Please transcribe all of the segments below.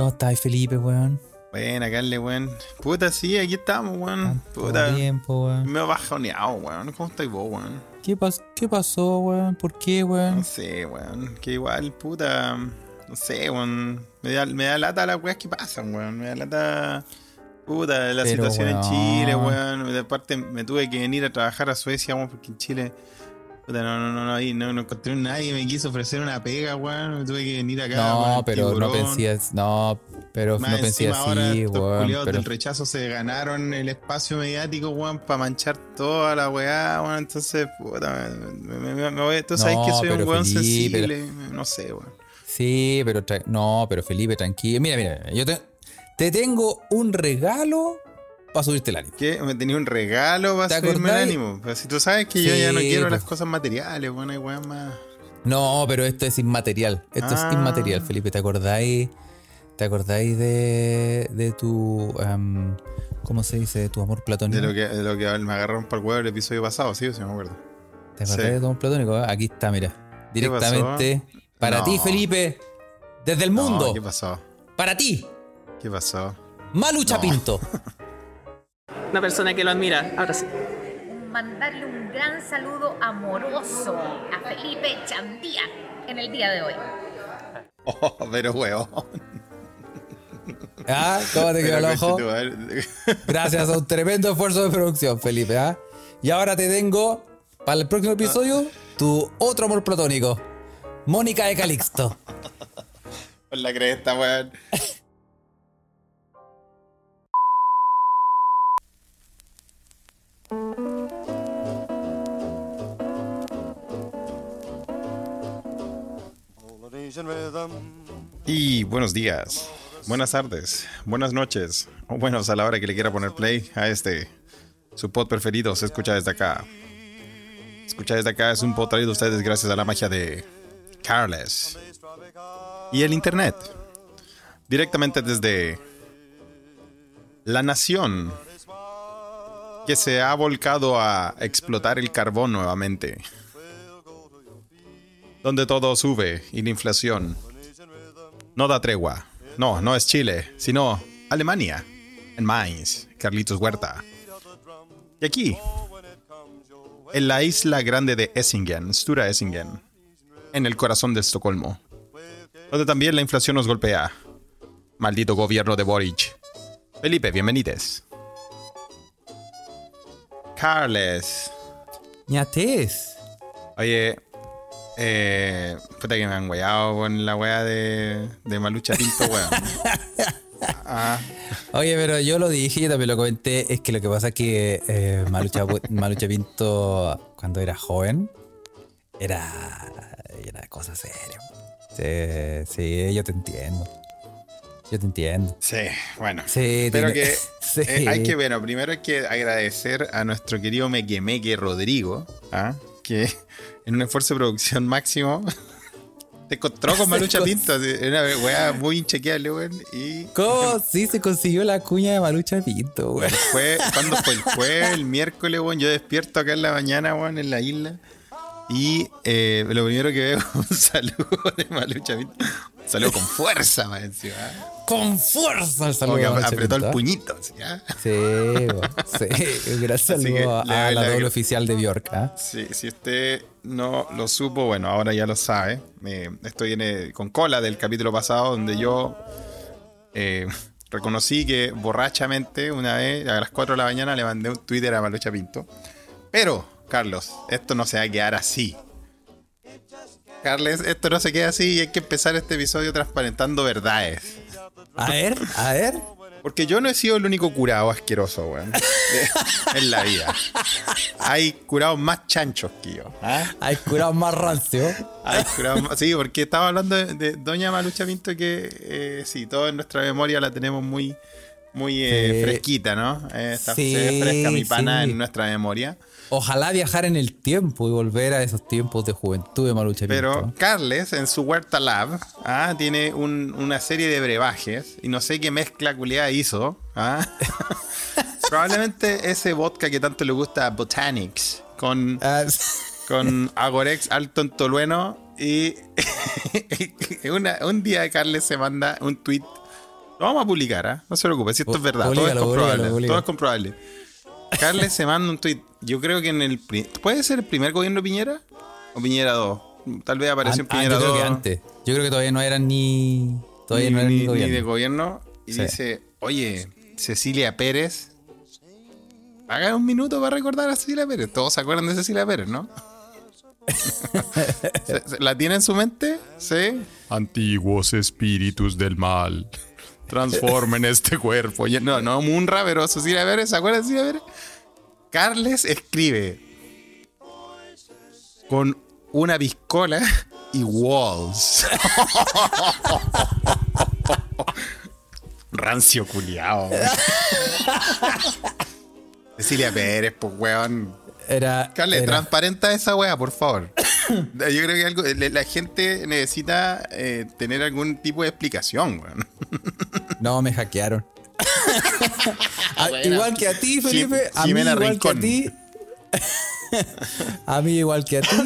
¿Cómo estás, Felipe, weón? Buena, Carle, weón. Puta, sí, aquí estamos, weón. Puta. tiempo, weón. Me he bajoneado, weón. ¿Cómo estás vos, weón? ¿Qué, pas ¿Qué pasó, weón? ¿Por qué, No weón? sé, weón. Que igual, puta. No sé, weón. Me da, me da lata las weas que pasan, weón. Me da lata. Puta, la Pero, situación en. Chile, weón. De aparte, me tuve que venir a trabajar a Suecia, weón, porque en Chile. No, no, no, no, ahí no, no encontré nadie me quiso ofrecer una pega, weón. Me tuve que venir acá. No, pero no pensé, no, pero Más no pensé ahora así, weón. culiados Pero, del rechazo se ganaron el espacio mediático, weón, para manchar toda la weá, weón. Entonces, puta, me, me- me- me voy- tú sabes No, que soy un weón Felipe, sensible, no sé, weón. sí, pero no, pero Felipe, tranquilo. Mira, mira, yo te, te tengo un regalo para subirte el ánimo. ¿Qué? Me tenía un regalo para ¿Te subirme el ánimo. Pero si tú sabes que yo ya no quiero pues. las cosas materiales, hay weón más. No, pero esto es inmaterial. Esto Ah. es inmaterial, Felipe. ¿Te acordáis? ¿Te acordáis de, de tu. em, ¿Cómo se dice? De tu amor platónico. De lo que, de lo que me agarraron por el huevo el episodio pasado, sí, sí me acuerdo. ¿Te acordáis Sí. de tu amor platónico? Aquí está, mira. Directamente para No. ti, Felipe. Desde el mundo. No, ¿Qué pasó? para ti, ¿Qué pasó? Malu Chapinto. Una persona que lo admira. Ahora sí. mandarle un gran saludo amoroso a Felipe Chandía en el día de hoy. Oh, pero weón. ¿Ah? ¿Cómo te quedó el ojo? Gracias a un tremendo esfuerzo de producción, Felipe. ¿ah? Y ahora te tengo, para el próximo episodio, tu otro amor platónico. Mónica de Calixto. Por la cresta, weón. Y buenos días, buenas tardes, buenas noches, o buenos a la hora que le quiera poner play a este, su pod preferido, se escucha desde acá. Escucha desde acá es un pod traído a ustedes gracias a la magia de Carles y el internet. Directamente desde la nación que se ha volcado a explotar el carbón nuevamente. Donde todo sube y la inflación no da tregua. No, no es Chile, sino Alemania. En Mainz, Carlitos Huerta. Y aquí, en la isla grande de Essingen, Stura Essingen, en el corazón de Estocolmo, donde también la inflación nos golpea. Maldito gobierno de Boric. Felipe, bienvenides. Carles. ñates. Oye, eh, puta que me han weado con la wea de, de Malucha Pinto, weón. Ah, Oye, pero yo lo dije, yo también lo comenté, es que lo que pasa es que eh, Malu, Chapu- Malu Chapinto, cuando era joven, era, era cosa seria. Sí, sí, yo te entiendo. Yo te entiendo. sí, bueno. Sí, Pero tiene- que sí. eh, hay que, bueno, primero hay que agradecer a nuestro querido Meque Meque Rodrigo, ¿ah? Que en un esfuerzo de producción máximo te encontró con Malucha Pinto. Era una wea muy inchequeable, weón. Y ¿Cómo? Sí, se consiguió la cuña de Malu Chapinto, güey. Fue, ¿Cuándo fue? El jueves, el miércoles, weón. Yo despierto acá en la mañana, weón, en la isla. Y eh, lo primero que veo es un saludo de Malucha Pinto. Saludo con fuerza, más encima. Con fuerza el Como saludo que apretó el puñito. así, ¿ah? Sí, bo, que saludo a la doble oficial de Bjork. ¿ah? Sí, si usted no lo supo, bueno, ahora ya lo sabe. En el- con cola del capítulo pasado donde yo eh, reconocí que borrachamente una vez a las 4 de la mañana le mandé un Twitter a Malucha Pinto. Pero, Carlos, esto no se va a quedar así. Carles, esto no se queda así y hay que empezar este episodio transparentando verdades. A ver, a ver. Porque yo no he sido el único curado asqueroso, weón. en la vida. Hay curados más chanchos que yo. ¿ah? Hay curado más rancio. Hay curados más- Sí, porque estaba hablando de, de Doña Malucha Pinto que eh, sí, todo en nuestra memoria la tenemos muy, muy eh, fresquita, ¿no? Eh, está Sí, se ve fresca mi pana sí. en nuestra memoria. Ojalá viajar en el tiempo y volver a esos tiempos de juventud de Malu Chapinto. Pero Carles, en su Huerta Lab, ah, tiene un- una serie de brebajes y no sé qué mezcla culiada hizo. ah. Probablemente ese vodka que tanto le gusta a Botanics con, Ah, con Agorex alto en tolueno y una- un día Carles se manda un tweet Lo vamos a publicar, ¿ah? No se preocupe, si esto es verdad, todo es comprobable. Todo es comprobable. Carles se manda un tweet. Yo creo que en el. pri- ¿Puede ser el primer gobierno de Piñera? ¿O Piñera 2? Tal vez apareció en Ah, Piñera yo creo 2. que antes. Yo creo que todavía no eran ni. Todavía ni, no eran ni, ni- ni gobierno. de gobierno. Y Sí. dice: Oye, Cecilia Pérez. Haga un minuto para recordar a Cecilia Pérez. Todos se acuerdan de Cecilia Pérez, ¿no? ¿Se- se- ¿La tiene en su mente? Sí. Antiguos espíritus del mal. Transformen este cuerpo. No, no, Munra, pero Cecilia Pérez, ¿se acuerdan de Cecilia Pérez? Carles escribe con una piscola y walls. Rancio culiao. Cecilia Pérez, pues weón. Era. Carles, era- transparenta esa weá, por favor. Yo creo que algo, la la gente necesita eh, tener algún tipo de explicación, weón. No, me hackearon. Ah, igual que a ti, Felipe. A mí Jimena igual Rincón. que a ti. a mí igual que a ti.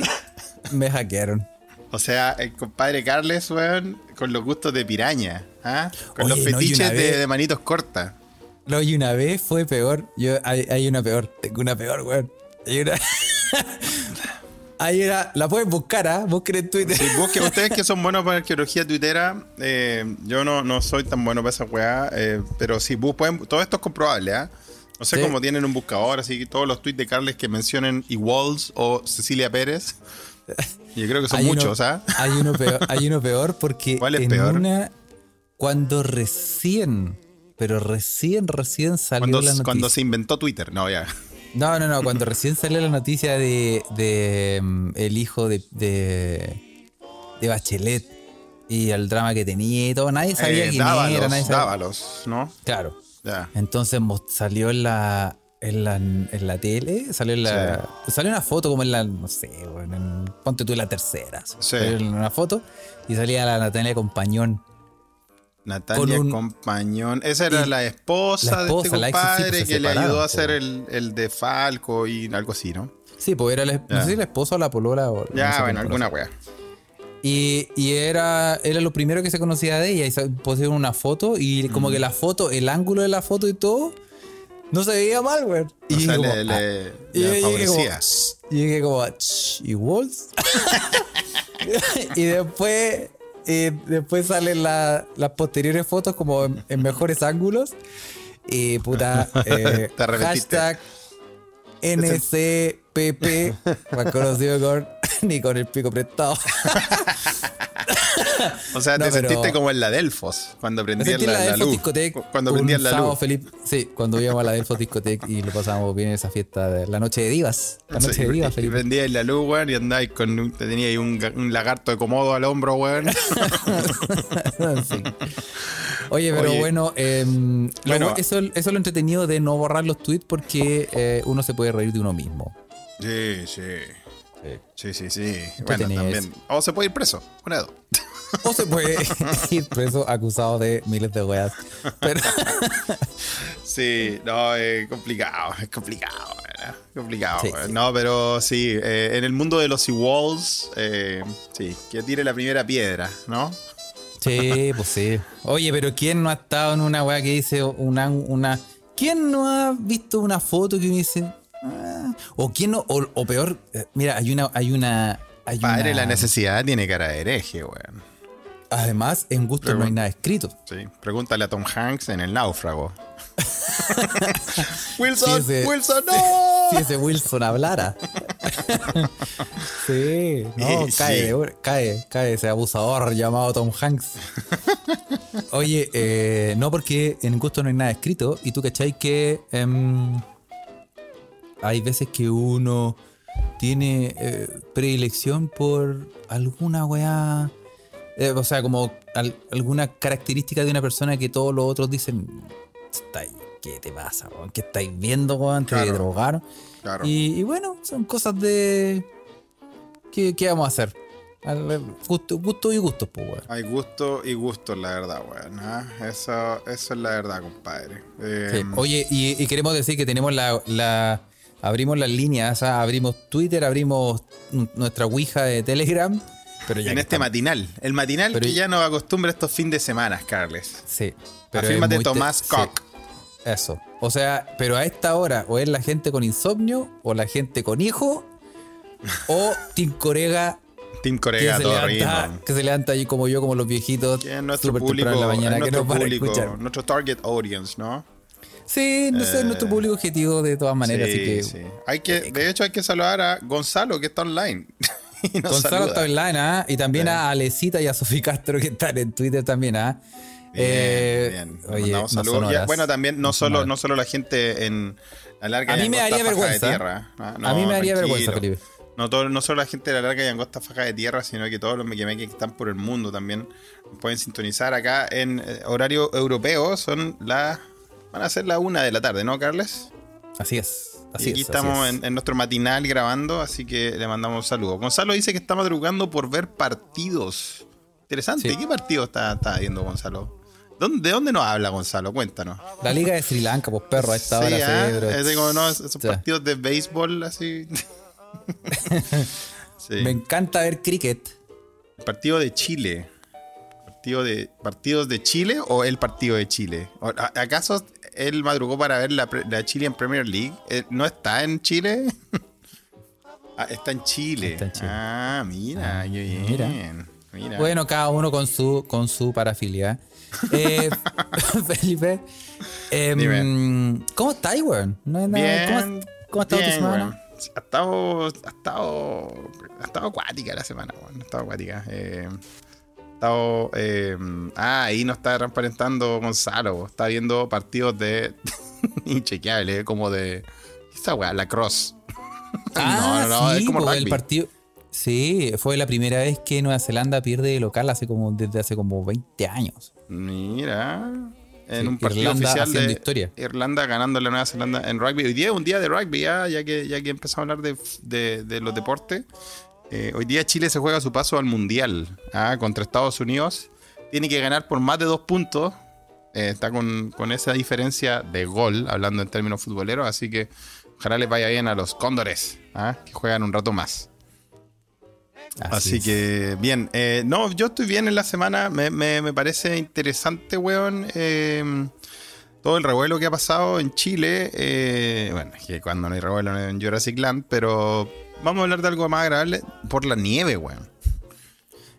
Me hackearon. O sea, el compadre Carles, weón, con los gustos de piraña, ¿ah? Con Oye, los fetiches de manitos cortas. No, y una vez fue peor. Yo, hay, hay una peor. Tengo una peor, weón. Hay una. hay una. La pueden buscar, ¿ah? Busquen en Twitter. Sí, busquen ustedes que son buenos para arqueología tuitera. eh, yo no, no soy tan bueno para esa weá. eh, pero sí, pueden, todo esto es comprobable, ¿ah? No sé Sí. cómo tienen un buscador, así que todos los tweets de Carles que mencionen Iguals o Cecilia Pérez. Yo creo que son Hay uno- muchos, ¿ah? Hay uno peor, hay uno peor porque ¿Cuál es en peor? una cuando recién, pero recién, recién salió Cuando, la noticia. cuando se inventó Twitter, no, ya. No, no, no, cuando recién salió la noticia de, de mm, el hijo de, de, de Bachelet y el drama que tenía y todo, nadie sabía Eh, quién era, nadie sabía. Dávalos, ¿no? Claro. Ya. Entonces salió en la, en la, en la tele, salió en la, salió una foto como en la, no sé, en- ponte tú en la tercera. Sí. Salió en una foto y salía la Natalia Compañón. Natalia un- Compañón. Esa era la esposa, la esposa, de este ex, sí, compadre pues, que le ayudó a hacer el, el de Falco y algo así, ¿no? Sí, pues era la, no sé si la esposa o la polola o no Ya, sé bueno, alguna wea. Y, y era, era lo primero que se conocía de ella. Y pusieron una foto y como que la foto, el ángulo de la foto y todo, no se veía mal, güey. O Y sea, como, le, ah, le- y le favorecía. y llegué como, "Ch, ¿y Wolves? y después, y después salen la- las posteriores fotos como en, en mejores ángulos. Y puta, eh, hashtag NCPP, más conocido con, ni con el pico prestado. O sea, No, te pero- sentiste como en la Delfos, cuando en la, la la luz. Cuando un prendían la luz. feliz. Sí, cuando íbamos a la Delfos Discotec y lo pasábamos bien en esa fiesta de la noche de divas. La noche Sí, de divas, Felipe. prendías la luz, weón, y andáis con te tenía ahí un, un lagarto de comodo al hombro, weón. Sí. Oye, pero Oye. bueno, lo Bueno. bu- eso, eso es lo entretenido de no borrar los tweets porque eh, uno se puede reír de uno mismo. Sí, sí. Sí, sí, sí. Bueno, también. O se puede ir preso. Una de dos. O se puede ir preso acusado de miles de weas. Pero, Sí, no, es complicado, es complicado, ¿verdad? complicado. Sí. No, pero sí, eh, en el mundo de los Walls, eh, sí, que tire la primera piedra, ¿no? sí, pues sí. Oye, pero ¿quién no ha estado en una wea que dice una, una. ¿Quién no ha visto una foto que dice. Ah? o quién no, o, o peor, eh, mira, hay una, hay una. Hay Padre, una- la necesidad tiene cara de hereje, weón. Además, en gusto no hay nada escrito. Sí, pregúntale a Tom Hanks en El Náufrago. Wilson, ese- Wilson, no. Si ese Wilson hablara. sí, no, Sí, cae, sí. cae, cae ese abusador llamado Tom Hanks. Oye, eh, no porque en gusto no hay nada escrito y tú cachai que em, hay veces que uno tiene eh, predilección por alguna weá, eh, o sea, como al- alguna característica de una persona que todos los otros dicen, "Estáis- ¿qué te pasa, weón? ¿Qué estáis viendo, weón? ¿Te Claro. drogaron? Claro. Y, y bueno, son cosas de... ¿Qué, qué vamos a hacer? Gusto, gusto y gustos, pues, weón. Hay gusto y gusto, la verdad, weón. ¿ah? Eso, eso es la verdad, compadre. Eh, Sí. Oye, y, y queremos decir que tenemos la, la- abrimos las líneas, sea, abrimos Twitter, abrimos nuestra Ouija de Telegram Pero ya en que este estamos- matinal. El matinal Pero que ya nos acostumbra estos fines de semana, Carles. Sí. Pero Afírmate Tomás sí, Koch. Eso. O sea, pero a esta hora, o es la gente con insomnio, o la gente con hijo, o Tim Corega Team que se, todo levanta, que se levanta ahí como yo, como los viejitos, Que es nuestro público, en la mañana, es que nuestro nos van a público, nuestro target audience, ¿no? Sí, no sé, Eh, nuestro público objetivo de todas maneras, sí, así que... sí. Hay que, de hecho, hay que saludar a Gonzalo, que está online. Gonzalo saluda. está online, ¿ah? Y también a Alecita y a Sofía Castro que están en Twitter también, ¿ah? Bien, Eh, bien. Oye, no saludos. Ya, bueno, también no solo, no solo la gente en la larga A y me angosta daría faja vergüenza. de tierra. Ah, A mí me daría vergüenza, Felipe. No, todo- no solo la gente de la larga y angosta faja de tierra, sino que todos los mequimeques que están por el mundo también pueden sintonizar acá en eh, horario europeo. Son las. Van a ser la una de la tarde, ¿no, Carles? Así es. Así y aquí es, así estamos es. en, en nuestro matinal grabando, así que le mandamos un saludo. Gonzalo dice que está madrugando por ver partidos. Interesante. Sí. ¿Qué partido está, está viendo Gonzalo? ¿Dónde- ¿De dónde nos habla Gonzalo? Cuéntanos. La Liga de Sri Lanka, pues perro, a esta hora, Sí, ah, cerebro. es de como, no, esos partidos de béisbol así. sí. Me encanta ver cricket. Partido de Chile. Partido de, ¿Partidos de Chile o el partido de Chile? ¿O- a- ¿Acaso él madrugó para ver la, la Chile en Premier League? Eh, ¿No está en Chile? Ah, está en Chile. Está en Chile. Ah, mira, Ah, bien. mira. Mira. Bueno, cada uno con su, con su parafilia. Eh, Felipe, em. ¿cómo estás, weón? No hay nada- bien. ¿Cómo, ha estado tu semana? Ha estado, ha estado, ha estado acuática la semana, weón. Ha estado acuática. Eh, estado, eh, ah, ahí nos está transparentando Gonzalo. Está viendo partidos de inchequeable, eh, como de esa weá, la cross. Ah, no, no, sí, es como el partido. Sí, fue la primera vez que Nueva Zelanda pierde de local hace como desde hace como 20 años. Mira. En Sí, un partido Irlanda oficial de historia. Irlanda ganando a la Nueva Zelanda en rugby. Hoy día es un día de rugby, ya, ya que ya que empezamos a hablar de, de- de los deportes. Eh, hoy día Chile se juega su paso al Mundial ah, contra Estados Unidos. Tiene que ganar por más de dos puntos. Eh, está con, con esa diferencia de gol, hablando en términos futboleros. Así que ojalá les vaya bien a los Cóndores, ah, que juegan un rato más. Así, que, bien. Eh, no, yo estoy bien en la semana. Me, me- me parece interesante, weón. Todo el revuelo que ha pasado en Chile. eh, bueno, es que cuando no hay revuelo en Jurassic Land, pero vamos a hablar de algo más agradable por la nieve, weón.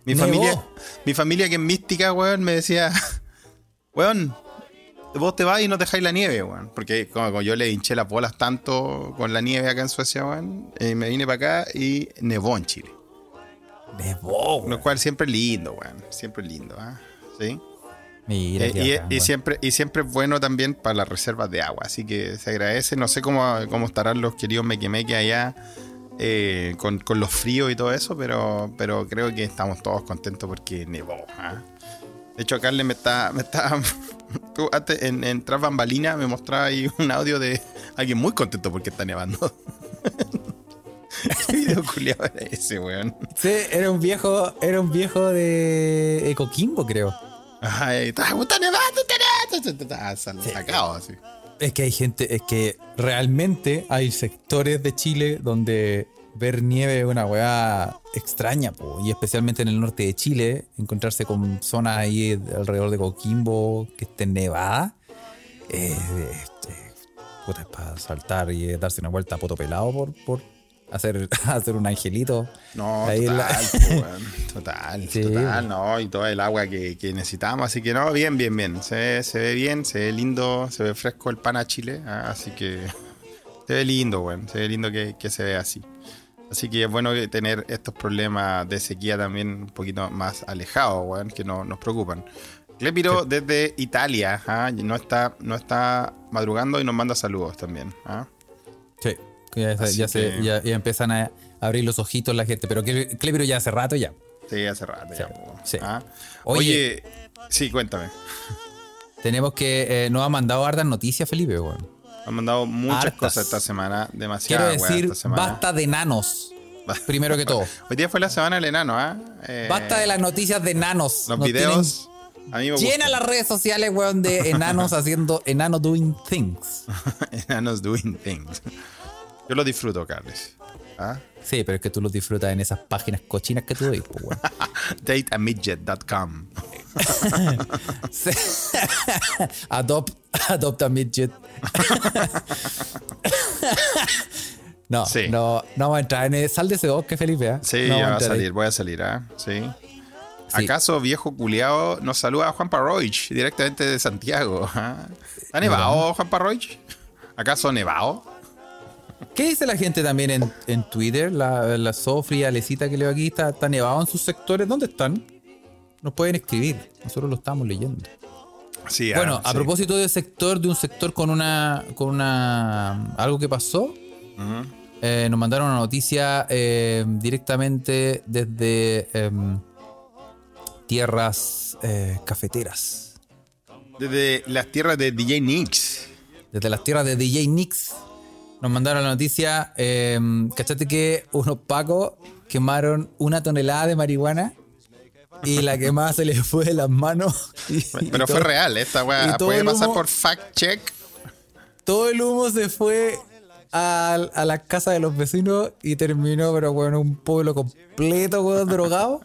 Mi Nevó. familia, mi familia que es mística, weón, me decía, weón, vos te vas y no dejáis la nieve, weón. Porque como, como yo le hinché las bolas tanto con la nieve acá en Suecia, weón, eh, me vine para acá y nevó en Chile. Nevó, weón. Lo cual siempre es lindo, weón. Siempre es lindo, ¿ah? ¿Sí? Mira, Eh, y, siempre, y siempre es bueno también para las reservas de agua. Así que se agradece. No sé cómo, cómo estarán los queridos mequemeque allá eh, con, con los fríos y todo eso, pero, pero creo que estamos todos contentos porque nevó. ¿ah? De hecho, Carles me está. Me está tú antes en, en Tras Bambalina me mostraba ahí un audio de alguien muy contento porque está nevando. ¿Qué video culiado era ese, weón? Sí, era un viejo, era un viejo de Coquimbo, creo. Ay, está, está nevando, está nevando. Está sal- sacado así. Es que hay gente, es que realmente hay sectores de Chile donde ver nieve es una weá extraña, po, y especialmente en el norte de Chile, encontrarse con zonas ahí alrededor de Coquimbo que estén nevadas, eh, este, puta, es para saltar y darse una vuelta a poto pelado por, por hacer, hacer un angelito. No, Ahí en la- total, total, Sí. total, no, y todo el agua que, que necesitamos, así que no, bien, bien, bien, se, ve- se ve bien, se ve lindo, se ve fresco el pan a Chile, ah, así que se ve lindo, weón, se ve lindo que, que se ve así. Así que es bueno tener estos problemas de sequía también un poquito más alejados, weón, que no, nos preocupan. Clepiro desde Italia, ah, no, está, no está madrugando y nos manda saludos también. ah. Sí, ya, ya, se- que- ya- ya empiezan a abrir los ojitos la gente, pero Cleviro ya hace rato ya. Sí, hace rato Sí, sí. Ah. Oye. Oye, sí, cuéntame. Tenemos que, eh, nos ha mandado hartas noticias, Felipe, weón. Han mandado muchas Hartas. cosas esta semana, Quiero demasiadas weas decir, esta semana. basta de nanos. Primero que todo. Hoy día fue la semana del enano, ¿ah? Eh, Basta de las noticias de enanos. Los Nos videos. A mí me tienen- Llena las redes sociales, weón, de enanos haciendo enano doing things. Enanos doing things. Yo lo disfruto, Carles. ¿Ah? Sí, pero es que tú los disfrutas en esas páginas cochinas que tú veis, pues, weón. Dateamidget.com. Adopt, adopt a midget. no, Sí. no, no vamos a entrar en el, Sal de ese bosque, Felipe. ¿eh? Sí, No ya vamos va a ahí. salir, voy a salir, ¿ah? Sí. Sí. ¿Acaso viejo culiao nos saluda a Juan Parroich directamente de Santiago? ¿ah? ¿Está nevado, Juan Parroich? ¿Acaso nevado? ¿Qué dice la gente también en, en Twitter? La, la Sofri, Alecita que leo aquí, está, está nevado en sus sectores. ¿Dónde están? Nos pueden escribir. Nosotros lo estamos leyendo. Sí, ah, Bueno, a sí. propósito de sector, de un sector con una. con una. algo que pasó. Eh, nos mandaron una noticia eh, directamente desde em, tierras eh, cafeteras. Desde las tierras de DJ Nix. Desde las tierras de DJ Nix. Nos mandaron la noticia. Eh, ¿Cachate que unos pacos quemaron una tonelada de marihuana? Y la quemada se les fue de las manos. y- y Pero fue todo- real, esta weá puede pasar por fact check. Todo el humo se fue a, a la casa de los vecinos y terminó, pero bueno, un pueblo completo, weón, drogado.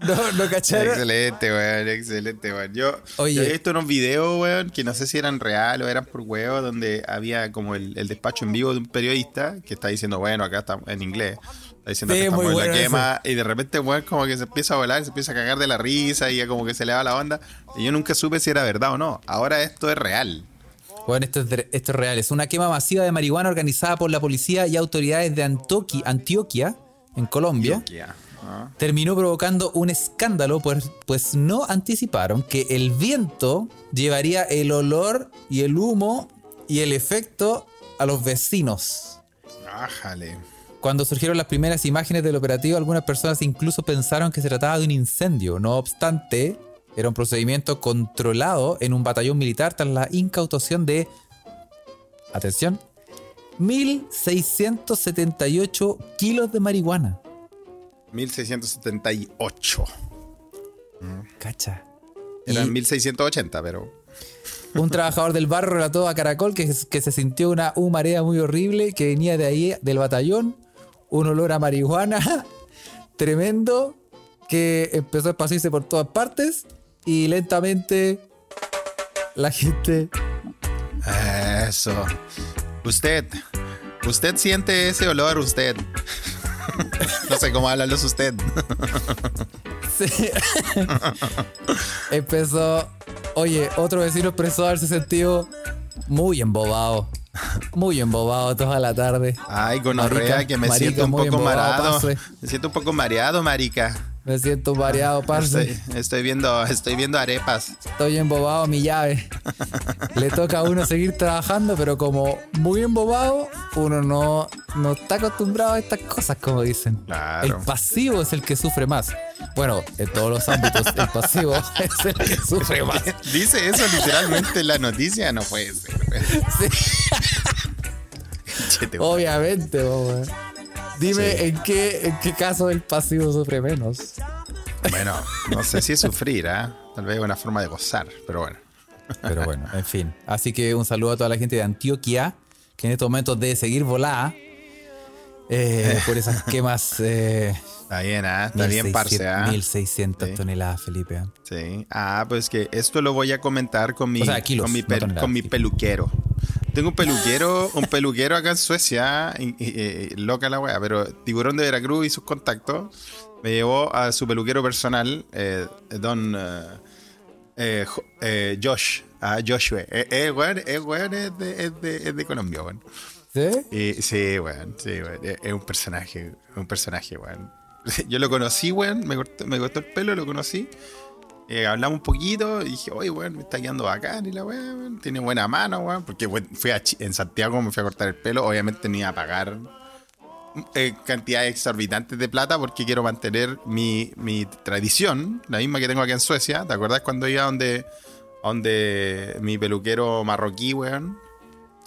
No, no cacharon. Excelente, weón, excelente, weón. Yo, Oye. yo he visto unos videos, weón, que no sé si eran real o eran por huevo, donde había como el, el despacho en vivo de un periodista que está diciendo, bueno, acá está en inglés. Está diciendo Sí, que estamos en la quema. Y de repente, weón, como que se empieza a volar, se empieza a cagar de la risa y ya como que se le va la onda. Y yo nunca supe si era verdad o no. Ahora esto es real. Bueno, esto es, de- esto es real. Es una quema masiva de marihuana organizada por la policía y autoridades de Antoqui- Antioquia, en Colombia. Ya. Terminó provocando un escándalo, pues, pues no anticiparon que el viento llevaría el olor y el humo y el efecto a los vecinos. Ájale. Cuando surgieron las primeras imágenes del operativo, algunas personas incluso pensaron que se trataba de un incendio. No obstante, era un procedimiento controlado en un batallón militar tras la incautación de, atención, 1.678 kilos de marihuana. 1678. Cacha. Eran Y- 1680, pero. Un trabajador del barrio relató a Caracol que, que se sintió una humarea muy horrible que venía de ahí, del batallón, un olor a marihuana tremendo que empezó a esparcirse por todas partes y lentamente la gente... Eso. Usted. Usted siente ese olor, usted. no sé cómo hablarlos usted. se- empezó... Oye, otro vecino expresó haberse sentido muy embobado. Muy embobado toda la tarde. Ay, gonorrea, Marica, que me marica, siento un poco mareado. Me siento un poco mareado, marica. Me siento mareado, parce. Estoy, estoy viendo, estoy viendo arepas. Estoy embobado a mi llave. Le toca a uno seguir trabajando, pero como muy embobado, uno no, no está acostumbrado a estas cosas, como dicen. Claro. El pasivo es el que sufre más. Bueno, en todos los ámbitos, el pasivo es el que sufre más. Dice eso literalmente en la noticia, no puede ser. Sí, obviamente, weón. Dime Sí. en qué en qué caso el pasivo sufre menos. Bueno, no sé si es sufrir, ¿ah? Tal vez una forma de gozar, pero bueno. Pero bueno, en fin. Así que un saludo a toda la gente de Antioquia, que en estos momentos debe seguir volada eh, por esas quemas. Eh, Está bien, ¿ah? Está bien, parce, ¿ah? 1600 Sí. toneladas, Felipe. ¿ah? Sí. Ah, pues que esto lo voy a comentar con mi, O sea, kilos, con mi, no pe- toneladas, con mi kilos. peluquero. Tengo un peluquero, un peluquero acá en Suecia, y- y- loca la wea, pero Tiburón de Veracruz y sus contactos me llevó a su peluquero personal, eh, Don eh, eh, eh, Josh, a Joshua. Eh, eh, weón, eh, weón, es de, es de- es de Colombia, weón. ¿Sí? Sí, weón, sí, weón. Es, es un personaje, un personaje, weón. Yo lo conocí, weón, me cortó, me cortó el pelo, lo conocí. Eh, hablamos un poquito y dije, oye, weón, me está quedando bacán y la weón, tiene buena mano, weón. Porque weón, fui a en Santiago, me fui a cortar el pelo, obviamente ni a pagar eh, cantidades exorbitantes de plata porque quiero mantener mi, mi tradición, la misma que tengo aquí en Suecia. ¿Te acuerdas cuando iba donde, donde mi peluquero marroquí, weón?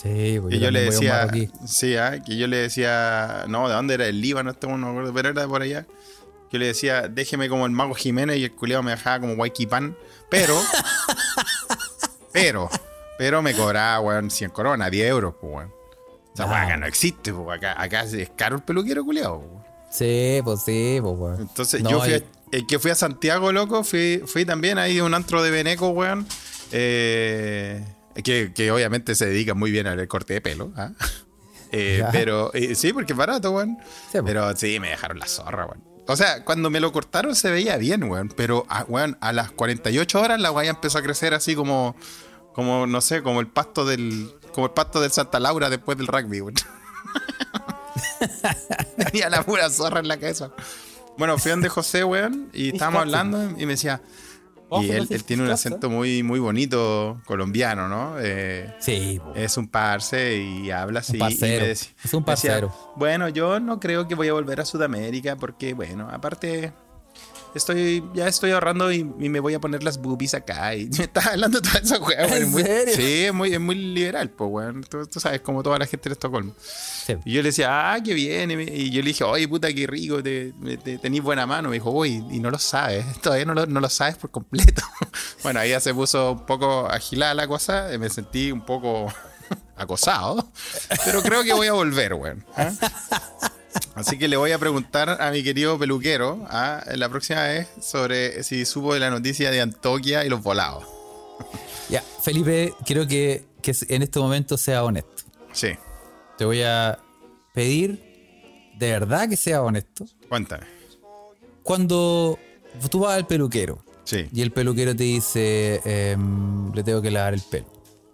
Sí, pues Que yo le decía, sí, ah, que yo le decía, no, ¿de dónde era? El Líbano, este, no me acuerdo, pero era de por allá. Yo le decía, déjeme como el mago Jiménez y el culiado me dejaba como Pan pero, pero, pero me cobraba, weón, 100 coronas, 10 euros, pues, weón. sea, Ah. acá no existe, po. Acá, acá es caro el peluquero culiado. po. Sí, pues sí, pues, weón. Entonces, No, yo fui a, el que fui a Santiago, loco, fui, fui también ahí a un antro de Beneco, weón. eh, que, que obviamente se dedica muy bien al corte de pelo. ¿ah? Eh, pero eh, sí, porque es barato, weón. Sí, po. pero sí, me dejaron la zorra, weón. O sea, cuando me lo cortaron se veía bien, weón. Pero, ah, weón, a las 48 horas la guaya empezó a crecer así como, como, no sé, como el pasto del, como el pasto del Santa Laura después del rugby, weón. Tenía la pura zorra en la cabeza. Bueno, fui donde José, weón, y estábamos hablando y me decía. Y él, él tiene un acento muy, muy bonito colombiano, ¿no? Eh, Sí, es un parce y habla así. y parcero. me dec- Es un decía, parcero. bueno, yo no creo que voy a volver a Sudamérica porque, bueno, aparte, estoy ya estoy ahorrando y, y me voy a poner las boobies acá. Y me estaba hablando toda esa weá, ¿En muy- serio? Sí, es muy, es muy liberal, pues, weón. Tú, tú sabes, como toda la gente de Estocolmo. Sí. Y yo le decía, ah, qué bien. Y, me- y yo le dije, oye, puta, qué rico, te, te- tenís buena mano. Me dijo, uy, y no lo sabes, todavía no lo, no lo sabes por completo. bueno, ahí ya se puso un poco agilada la cosa, y me sentí un poco acosado, pero creo que voy a volver, weón. ¿ah? Así que le voy a preguntar a mi querido peluquero ¿ah? la próxima vez sobre si supo de la noticia de Antoquia y los volados. Ya, Felipe, quiero que, que en este momento sea honesto. Sí, Te voy a pedir de verdad que sea honesto. cuéntame. Cuando tú vas al peluquero Sí, y el peluquero te dice, em, le tengo que lavar el pelo.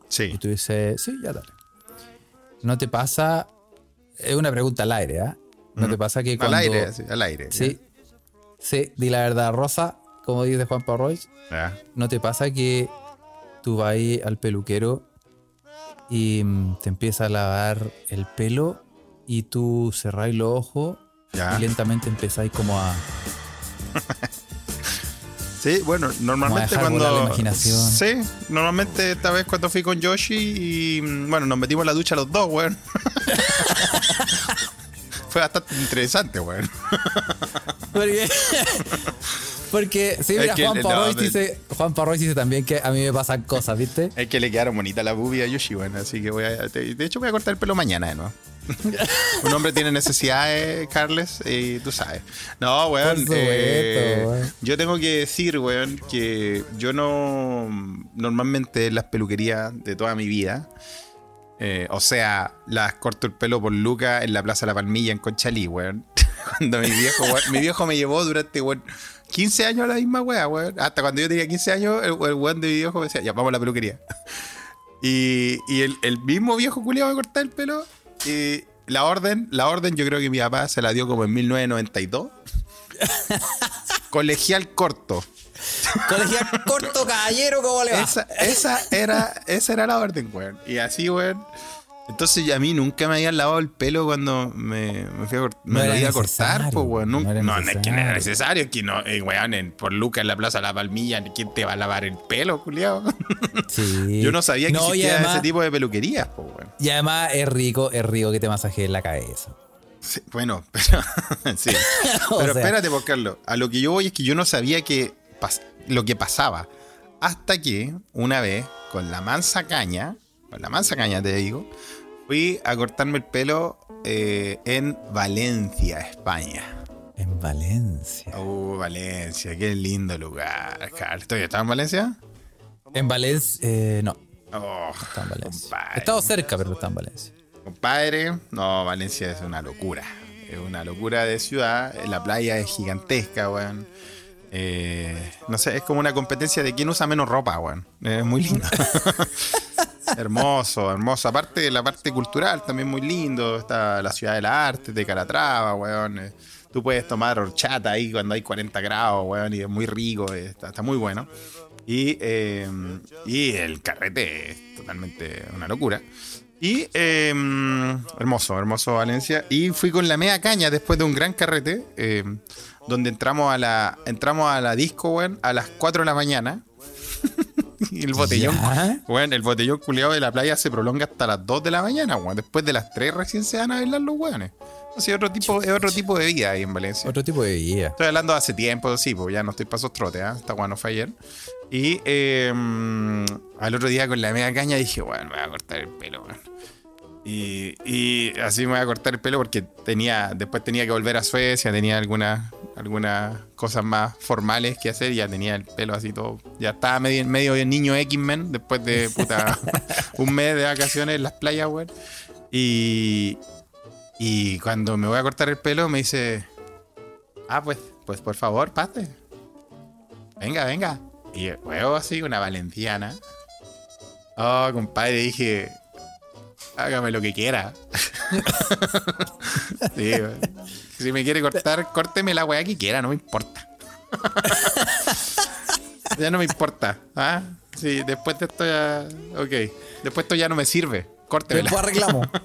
Y sí. tú dices, sí, ya dale. ¿No te pasa? Es una pregunta al aire, ¿ah? ¿No te pasa que Al cuando... aire, sí, al aire. Sí, sí, di la verdad, Rosa, como dice Juan Parroy, Ya. ¿no te pasa que tú vas al peluquero y mm, te empieza a lavar el pelo y tú cerráis los ojos Ya. y lentamente empezáis como a... Sí, bueno, normalmente cuando. la imaginación. Sí, normalmente esta vez cuando fui con Yoshi y mm, bueno, nos metimos en la ducha los dos, weón. Fue bastante interesante, weón. Porque, porque sí, Es mira, que Juan Parroy no, dice, Juan Parroy dice también que a mí me pasan cosas, ¿viste? Es que le quedaron bonitas las boobies a Yoshi, weón. Así que voy a. De hecho, voy a cortar el pelo mañana de nuevo. Un hombre tiene necesidades, Carles, y tú sabes. No, weón. Eh, weón. Yo tengo que decir, weón, que yo no. Normalmente en las peluquerías de toda mi vida. Eh, o sea, las corto el pelo por Luca en la Plaza La Palmilla en Conchalí, weón. Cuando mi viejo, weón, mi viejo me llevó durante, weón, 15 años a la misma weá, weón. Hasta cuando yo tenía 15 años, el, el weón de mi viejo me decía, ya vamos a la peluquería. Y, el mismo viejo culiado me cortaba el pelo. Y la orden, la orden yo creo que mi papá se la dio como en 1992. Colegial corto. Colegial corto, caballero, ¿cómo le va? Esa, esa era, esa era la orden, weón. Y así, weón. Entonces a mí nunca me habían lavado el pelo cuando me, me fui a, cort- No me lo iba a cortar, pues, weón. no No, no es que no era necesario. es que no, eh, weón, en- por Luca en la Plaza La Palmilla, ¿quién te va a lavar el pelo, culiado? Sí. Yo no sabía que No, existía además- ese tipo de peluquerías, pues, weón. Y además es rico, es rico que te masajeen la cabeza. Sí, bueno, pero. sí. O Pero sea- espérate, por Carlos. A lo que yo voy es que yo no sabía que lo que pasaba. Hasta que una vez, con la mansa caña, con la mansa caña te digo, fui a cortarme el pelo eh, en Valencia, España. En Valencia. Uh, Valencia, qué lindo lugar, Carlos. ¿Tú estás en Valencia? En Valencia, eh, no, Oh, está en Valencia. compadre. He estado cerca, pero no está en Valencia. Compadre, no, Valencia es una locura. Es una locura de ciudad. La playa es gigantesca, weón. Eh, no sé, es como una competencia de quién usa menos ropa, weón. Es muy lindo. hermoso, hermoso. Aparte, la parte cultural también muy lindo. Está la ciudad de la arte de Calatrava, weón. Eh, Tú puedes tomar horchata ahí cuando hay 40 grados, weón, y es muy rico, eh, está, está muy bueno. Y, y el carrete es totalmente una locura. Y eh, hermoso, hermoso Valencia. Y fui con la media caña después de un gran carrete, eh, donde entramos a la entramos a la disco, weón, a las 4 de la mañana. y el botellón, ¿Ya? weón, el botellón culiado de la playa se prolonga hasta las 2 de la mañana, weón. Después de las 3 recién se van a bailar los weones. Así otro tipo, es otro tipo de vida ahí en Valencia. Otro tipo de vida. Estoy hablando de hace tiempo, sí, pues ya no estoy pasos trote, ¿ah? Esta weá no fue ayer. Y eh, al otro día con la media caña dije, bueno, me voy a cortar el pelo, weón. Y, y así me voy a cortar el pelo porque tenía, después tenía que volver a Suecia, tenía algunas algunas cosas más formales que hacer, ya tenía el pelo así todo, ya estaba medio, medio niño X-Men después de puta, un mes de vacaciones en las playas, weón. Y, y cuando me voy a cortar el pelo me dice, ah, pues, pues por favor, pase. Venga, venga. Y huevo así, una valenciana. Oh, compadre, dije, hágame lo que quiera. Sí, si me quiere cortar, córteme la weá que quiera, no me importa. ya no me importa. ¿ah? Sí, después de esto ya. Ok. Después esto ya no me sirve. Córtemela. Después arreglamos.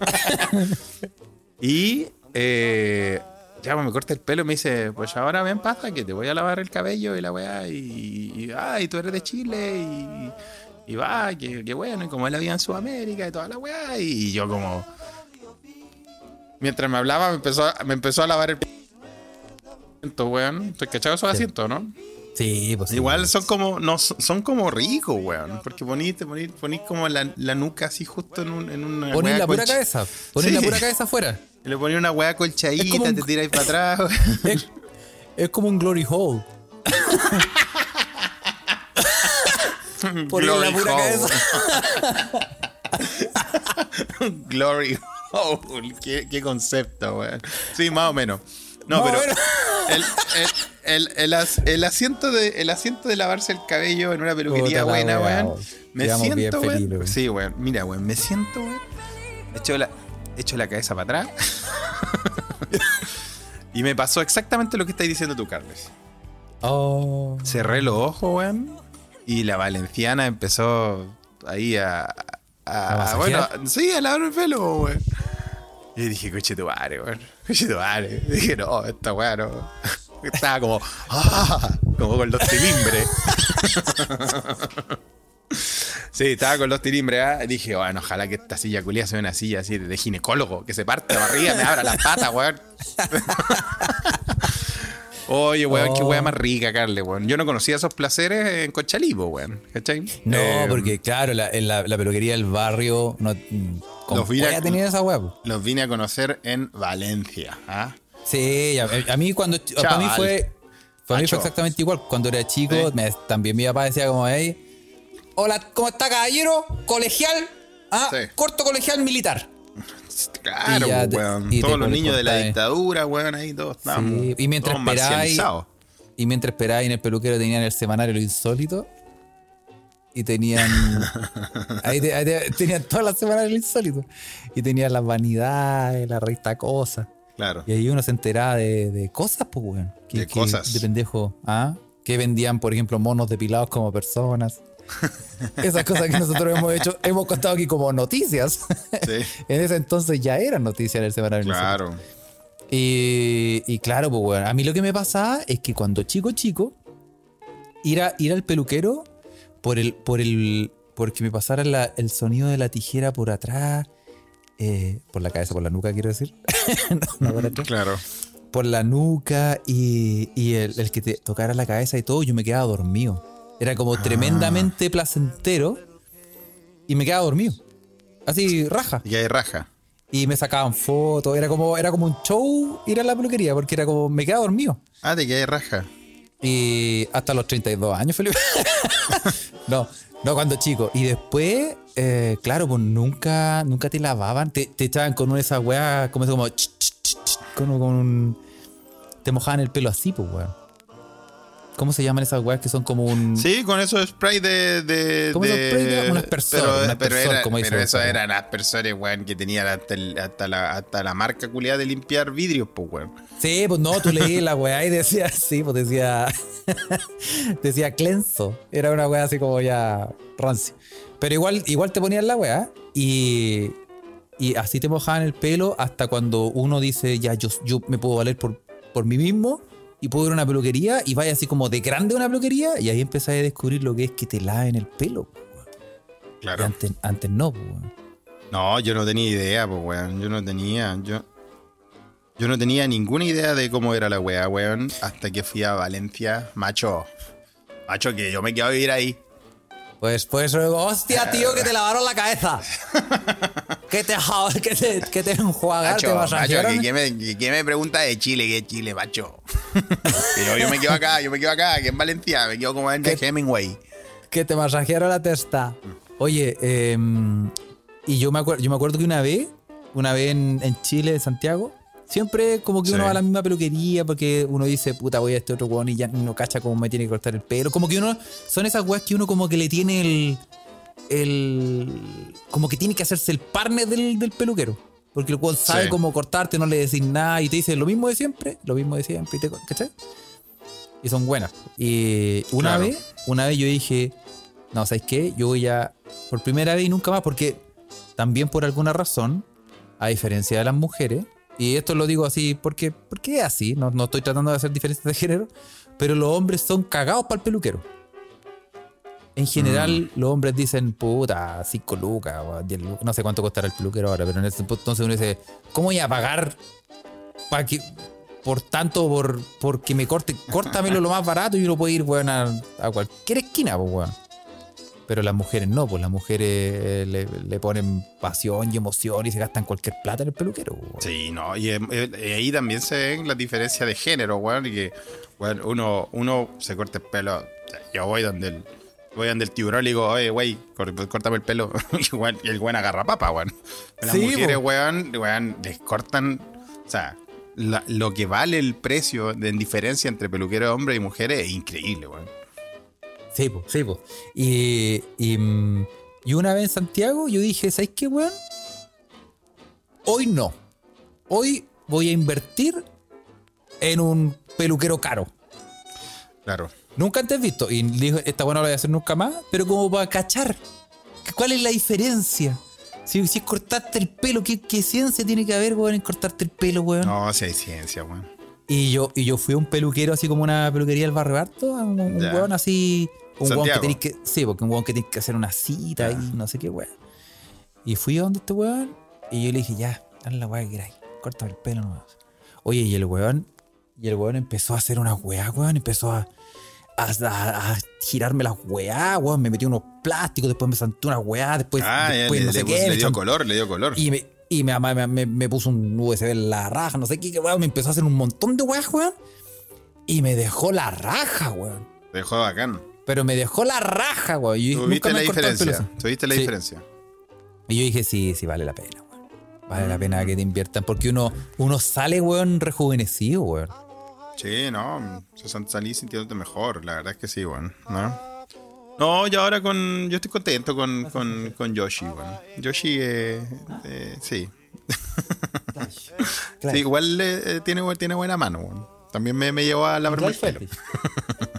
Y y ya pues, me corta el pelo y me dice, pues ahora ven pasa que te voy a lavar el cabello y la weá y, y, ah, y tú eres de Chile y, y va, que bueno, y como él había en Sudamérica y toda la weá y yo como mientras me hablaba me empezó, a- me empezó a lavar el asiento, weón. ¿Te cachado esos asientos, no? Sí, pues sí. Igual son como, no, son como ricos, weón. Porque ponís, ponís, ponís como la, la nuca así justo en, un, en una Ponís la pura cabeza. Ponís Sí. la pura cabeza afuera. Le ponís una weá colchadita, Es un- te tiráis para atrás. Es, es como un glory hole. La Glory pura hole. cabeza. Glory hole. ¿Qué, qué concepto, weón. Sí, más o menos. No, Más pero menos. el, el, el, el as- el asiento de, el asiento de lavarse el cabello en una peluquería Puta la buena, weón. Me siento, weón. weón. Sí, weón. Mira, weón. Me siento, weón. Echo la, echo la cabeza para atrás. y me pasó exactamente lo que estás diciendo tú, Carles. Oh. Cerré los ojos, weón. Y la valenciana empezó ahí a. bueno, sí, a lavar el pelo, weón. Y dije, coche tu madre, weón. Coche tu madre. Y dije, no, esta weá no. Estaba como. ¡ah! Como con los tilimbres. Sí, estaba con los tilimbres. Y Dije, bueno, ojalá que esta silla culia sea una silla así de ginecólogo, que se parte la barriga, me abra las patas, weón. Oye, weón, qué Oh. weá más rica, Carle, weón. Yo no conocía esos placeres en Conchalí, weón. ¿Cachai? No, Eh, porque claro, la, en la, la peluquería del barrio no. mm, ¿Con Los vi a- tenía esa hueá? po? Los vine a conocer en Valencia. ¿ah? Sí, a, a mí cuando. Para mí fue. Para mí fue exactamente igual. Cuando era chico, me- también mi papá decía como, hey, hola, ¿cómo está caballero? Colegial. Ah, Sí. corto colegial militar. Claro, Y ya weón. Todos los niños de la dictadura, weón, ahí todos estábamos. Sí, Y mientras todos esperáis. Y mientras esperáis en el peluquero tenían el semanario Lo Insólito. Y tenían. ahí, te- ahí te- tenían todas las semanas Lo Insólito. Y tenían las vanidades, la revista Cosas. Claro. Y ahí uno se enteraba de, de cosas, pues, weón. Que- De que- cosas. De pendejo. ¿Ah? Que vendían, por ejemplo, monos depilados como personas. Esas cosas que nosotros hemos hecho, hemos contado aquí como noticias. Sí, en ese entonces ya eran noticias en el semanario. Claro. Y, y claro, pues bueno, a mí lo que me pasaba es que cuando chico, chico, ir, a, ir al peluquero por el, por el, porque me pasara la- el sonido de la tijera por atrás, eh, por la cabeza, por la nuca, quiero decir. no, no por atrás. Claro. Por la nuca y, y el, el que te tocara la cabeza y todo, yo me quedaba dormido. Era como tremendamente placentero y me quedaba dormido. Así, raja. Y hay raja. Y me sacaban fotos, era como, era como un show ir a la peluquería, porque era como, me quedaba dormido. Ah, de que hay raja. Y hasta los 32 años, Felipe. no, no cuando chico. Y después, eh, claro, pues nunca, nunca te lavaban, te, te echaban con una de esas weas, como, como, ch, ch, ch, ch, como con un... Te mojaban el pelo así, pues, weón. ¿Cómo se llaman esas weas que son como un... Sí, con esos spray de. de, ¿Cómo esos de- spray de- un aspersor, Pero, un pero, era- como eso eran aspersores, weón, que tenían hasta, el- hasta, la, hasta la marca culiada de limpiar vidrios, pues, weón. Sí, pues no, tú leí la weá y decía, sí, pues decía, decía Clenso. Era una weá así como ya rancio. Pero igual, igual te ponían la weá y, y así te mojaban el pelo hasta cuando uno dice, ya, yo, yo me puedo valer por, por mí mismo y puedo ir a una peluquería y vaya así como de grande a una peluquería y ahí empezás a descubrir lo que es que te laven el pelo. weón. Claro. antes, antes no, weón. No, yo no tenía idea, pues, weón. Yo no tenía. Yo, yo no tenía ninguna idea de cómo era la weá, weón. Hasta que fui a Valencia, macho. Macho, que yo me quedo a vivir ahí. Pues, pues, hostia, tío, que te lavaron la cabeza. ¿Qué te, qué te, qué te enjuagar? Macho, ¿Te masajearon? ¿qué, qué me, me pregunta de Chile? ¿Qué es Chile, macho? Yo, yo me quedo acá, yo me quedo acá, aquí en Valencia, me quedo como en. Hemingway. Que te masajearon la testa. Oye, em, y yo me, acuerdo, yo me acuerdo que una vez, una vez en, en Chile, en Santiago, siempre como que Sí. uno va a la misma peluquería porque uno dice, puta, voy a este otro weón y ya no cacha cómo me tiene que cortar el pelo. Como que uno, son esas weas que uno como que le tiene el, el, como que tiene que hacerse el partner del, del peluquero. Porque el weón sabe Sí. cómo cortarte, no le decís nada y te dice lo mismo de siempre, lo mismo de siempre, y te, ¿cachai? Y son buenas. Y una Claro. vez, una vez yo dije, no, ¿sabes qué? Yo voy a, por primera vez y nunca más, porque también por alguna razón, a diferencia de las mujeres, y esto lo digo así porque, porque es así, no, no estoy tratando de hacer diferencias de género, pero los hombres son cagados para el peluquero. En general, los hombres dicen, puta, 5 lucas, o 10 lucas, no sé cuánto costará el peluquero ahora, pero en ese entonces uno dice, ¿cómo voy a pagar para que, por tanto, por, porque me corte, córtamelo lo más barato y uno puede ir, weón, a, a cualquier esquina, pues, weón. Pero las mujeres no, pues las mujeres eh, le, le ponen pasión y emoción y se gastan cualquier plata en el peluquero, pues, weón. Sí, no, y, eh, eh, ahí también se ven las diferencias de género, weón, y que, weón, uno, uno se corta el pelo, yo voy donde el, voy donde el tiburón y le digo, oye, güey, córtame el pelo, y, y el weón agarra papa, weón. Las Sí, mujeres, po. weón, weón, les cortan, o sea, la- lo que vale el precio de en diferencia entre peluquero hombre y mujeres es increíble, weón. Sí, pues, sí. Y, y, mm, y una vez en Santiago yo dije, ¿sabes qué, weón? Hoy no. Hoy voy a invertir en un peluquero caro. Claro. Nunca antes visto. Y dije, esta buena no la voy a hacer nunca más, pero como para cachar. ¿Cuál es la diferencia? Si, si es cortarte el pelo, ¿qué, qué ciencia tiene que haber, weón, en cortarte el pelo, weón? No, si hay ciencia, weón. Y yo, y yo fui a un peluquero así como una peluquería del barrio Harto, un, un weón así. Un weón que tenéis que. Sí, porque un weón que tenéis que hacer una cita y no sé qué weón. Y fui a donde este weón y yo le dije, ya, dale la weá que queráis, córtame el pelo nomás. Oye, y el weón, y el weón empezó a hacer una weá, weón, empezó a, a, a- a girarme las weá, weón, me metió unos plásticos, después me sentó una weá, después, Ah, después le, no sé le qué. le dio chan- color, le dio color. y me, y me, me, me- me puso un USB en la raja, no sé qué, weón. Me empezó a hacer un montón de weas, weón. Y me dejó la raja, weón. Te dejó bacán. Pero me dejó la raja, weón. Y ¿Tú nunca viste me la diferencia? así. ¿Tú viste la Sí. diferencia? Y yo dije, sí, sí, vale la pena, weón. Vale la pena que te inviertan. Porque uno, uno sale, weón, rejuvenecido, weón. Sí, no, salí sintiéndote mejor, la verdad es que sí, weón, ¿no? No, y ahora con. Yo estoy contento con, con, con Yoshi, weón. Yoshi, eh, eh, sí. Igual eh, tiene, tiene buena mano, weón. También me, me llevó a el pelo.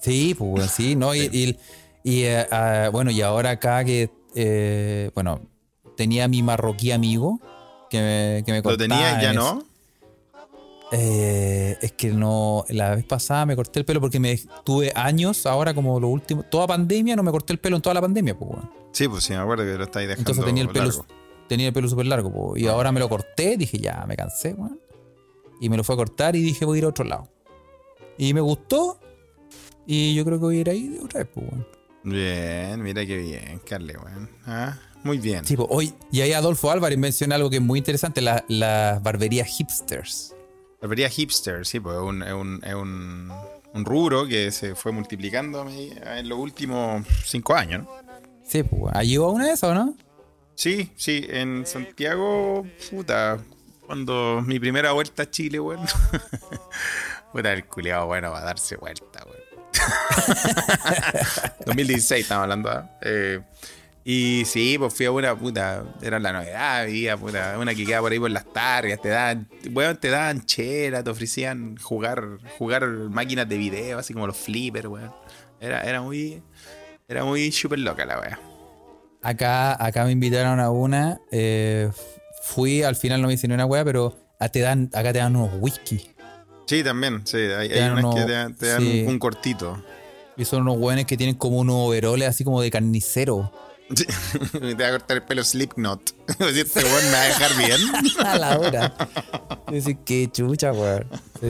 Sí, pues, sí, ¿no? Y, y- y, eh, ah, bueno, y ahora acá que, eh, bueno, tenía mi marroquí amigo que me, que me Lo cortaba tenía, ya no. Eh, es que no, la vez pasada me corté el pelo porque me tuve años, ahora como lo último, toda pandemia, no me corté el pelo en toda la pandemia, pues, weón. Sí, pues sí, me acuerdo que lo estáis dejando. Entonces tenía el pelo, largo. tenía el pelo súper largo, pues, y ahora me lo corté, dije, ya, me cansé, weón. Y me lo fue a cortar y dije, voy a ir a otro lado. Y me gustó, y yo creo que voy a ir ahí de otra vez, pues, weón. Bien, mira qué bien, Carle, weón. Ah, muy bien. Sí, pues, hoy, y ahí Adolfo Álvarez menciona algo que es muy interesante, la- las barberías hipsters. Barbería hipster, sí, pues es un, es un, es un, un rubro que se fue multiplicando en los últimos cinco años, ¿no? Sí, pues, weón. ¿Ha llegado una de esas o no? Sí, sí, en Santiago, puta, cuando mi primera vuelta a Chile, weón. puta, el culiado bueno va a darse vuelta, weón. 2016 estamos hablando, ¿ah? eh, y sí, pues fui a una puta, era la novedad, había una que queda por ahí por las targas, te dan, weón, te daban chela, te ofrecían jugar, jugar máquinas de video, así como los flippers, weón. Era, era muy, era muy super loca la weá. Acá, acá me invitaron a una. eh, fui, al final no me hice ni una wea, pero te dan, acá te dan unos whisky. Sí, también, sí, hay, unas que unos- te dan, te dan sí. un, cortito. Y son unos weones que tienen como unos overoles así como de carnicero. Sí, te va a cortar el pelo Slipknot. Este weón me va a dejar bien. A la hora. Decir, qué chucha, weón. Sí.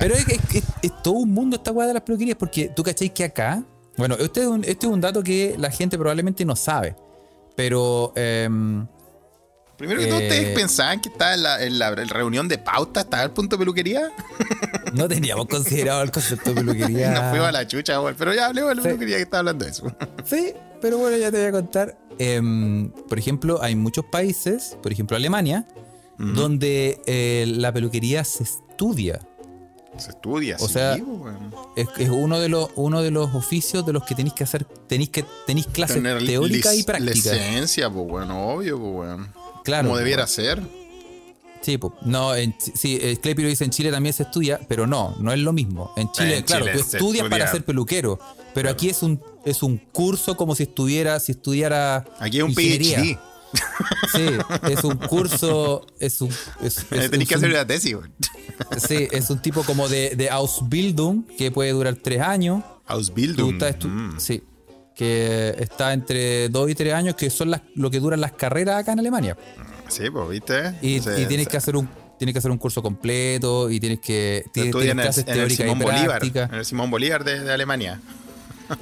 Pero es, es- es- es todo un mundo esta weá de las peluquerías, porque tú cacháis que acá. Bueno, este es, un, este es un dato que la gente probablemente no sabe. Pero em, Primero que todo, Eh, ¿ustedes pensaban que estaba en la, en la reunión de pauta, estaba el punto de peluquería? No teníamos considerado el concepto de peluquería. Nos fuimos a la chucha, weón. Pero ya hablemos de la Sí. peluquería que estaba hablando de eso. Sí, pero bueno, ya te voy a contar. Em, por ejemplo, hay muchos países, por ejemplo Alemania, donde eh, la peluquería se estudia. Se estudia, O sí, sea, weón. Es, es uno, de los, uno de los oficios de los que tenéis que hacer, tenéis que tenéis clases teóricas y prácticas. Licencia, pues, bueno, obvio, pues, weón. Claro. Como debiera ser. Sí, no, en, sí, el Clepiro dice en Chile también se estudia, pero no, no es lo mismo. En Chile, En claro, Chile tú estudias para estudia. ser peluquero, pero aquí es un, es un curso como si estuviera, si estudiara Aquí es un ingeniería. PhD. Sí, es un curso, es un, es, es- Tenés es que hacer un- una tesis, weón. sí, es un tipo como de, de Ausbildung que puede durar tres años. Tú Ausbildung. estás estu- Mm. Sí, que está entre dos y tres años, que son las, lo que duran las carreras acá en Alemania. Sí, pues, ¿viste? Y, tienes que hacer un tienes que hacer un curso completo y tienes que tienes, en tienes el, clases en el teóricas y Simón Bolívar. prácticas. En el Simón Bolívar de, de Alemania.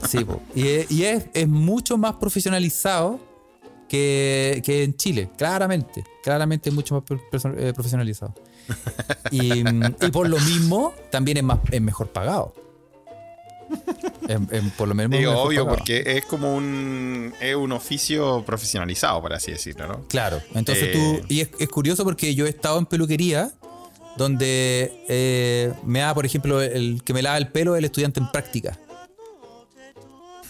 Sí, po. y, es, y es, es mucho más profesionalizado que, que en Chile, claramente. Claramente es mucho más eh, profesionalizado. Y, y por lo mismo, también es, más, es mejor pagado. En- en- por lo menos Digo, obvio, pagado. porque es como un, es un oficio profesionalizado, por así decirlo, ¿no? Claro, entonces Eh. tú. Y es, es curioso porque yo he estado en peluquería donde eh, me da, por ejemplo, el que me lava el pelo el estudiante en práctica.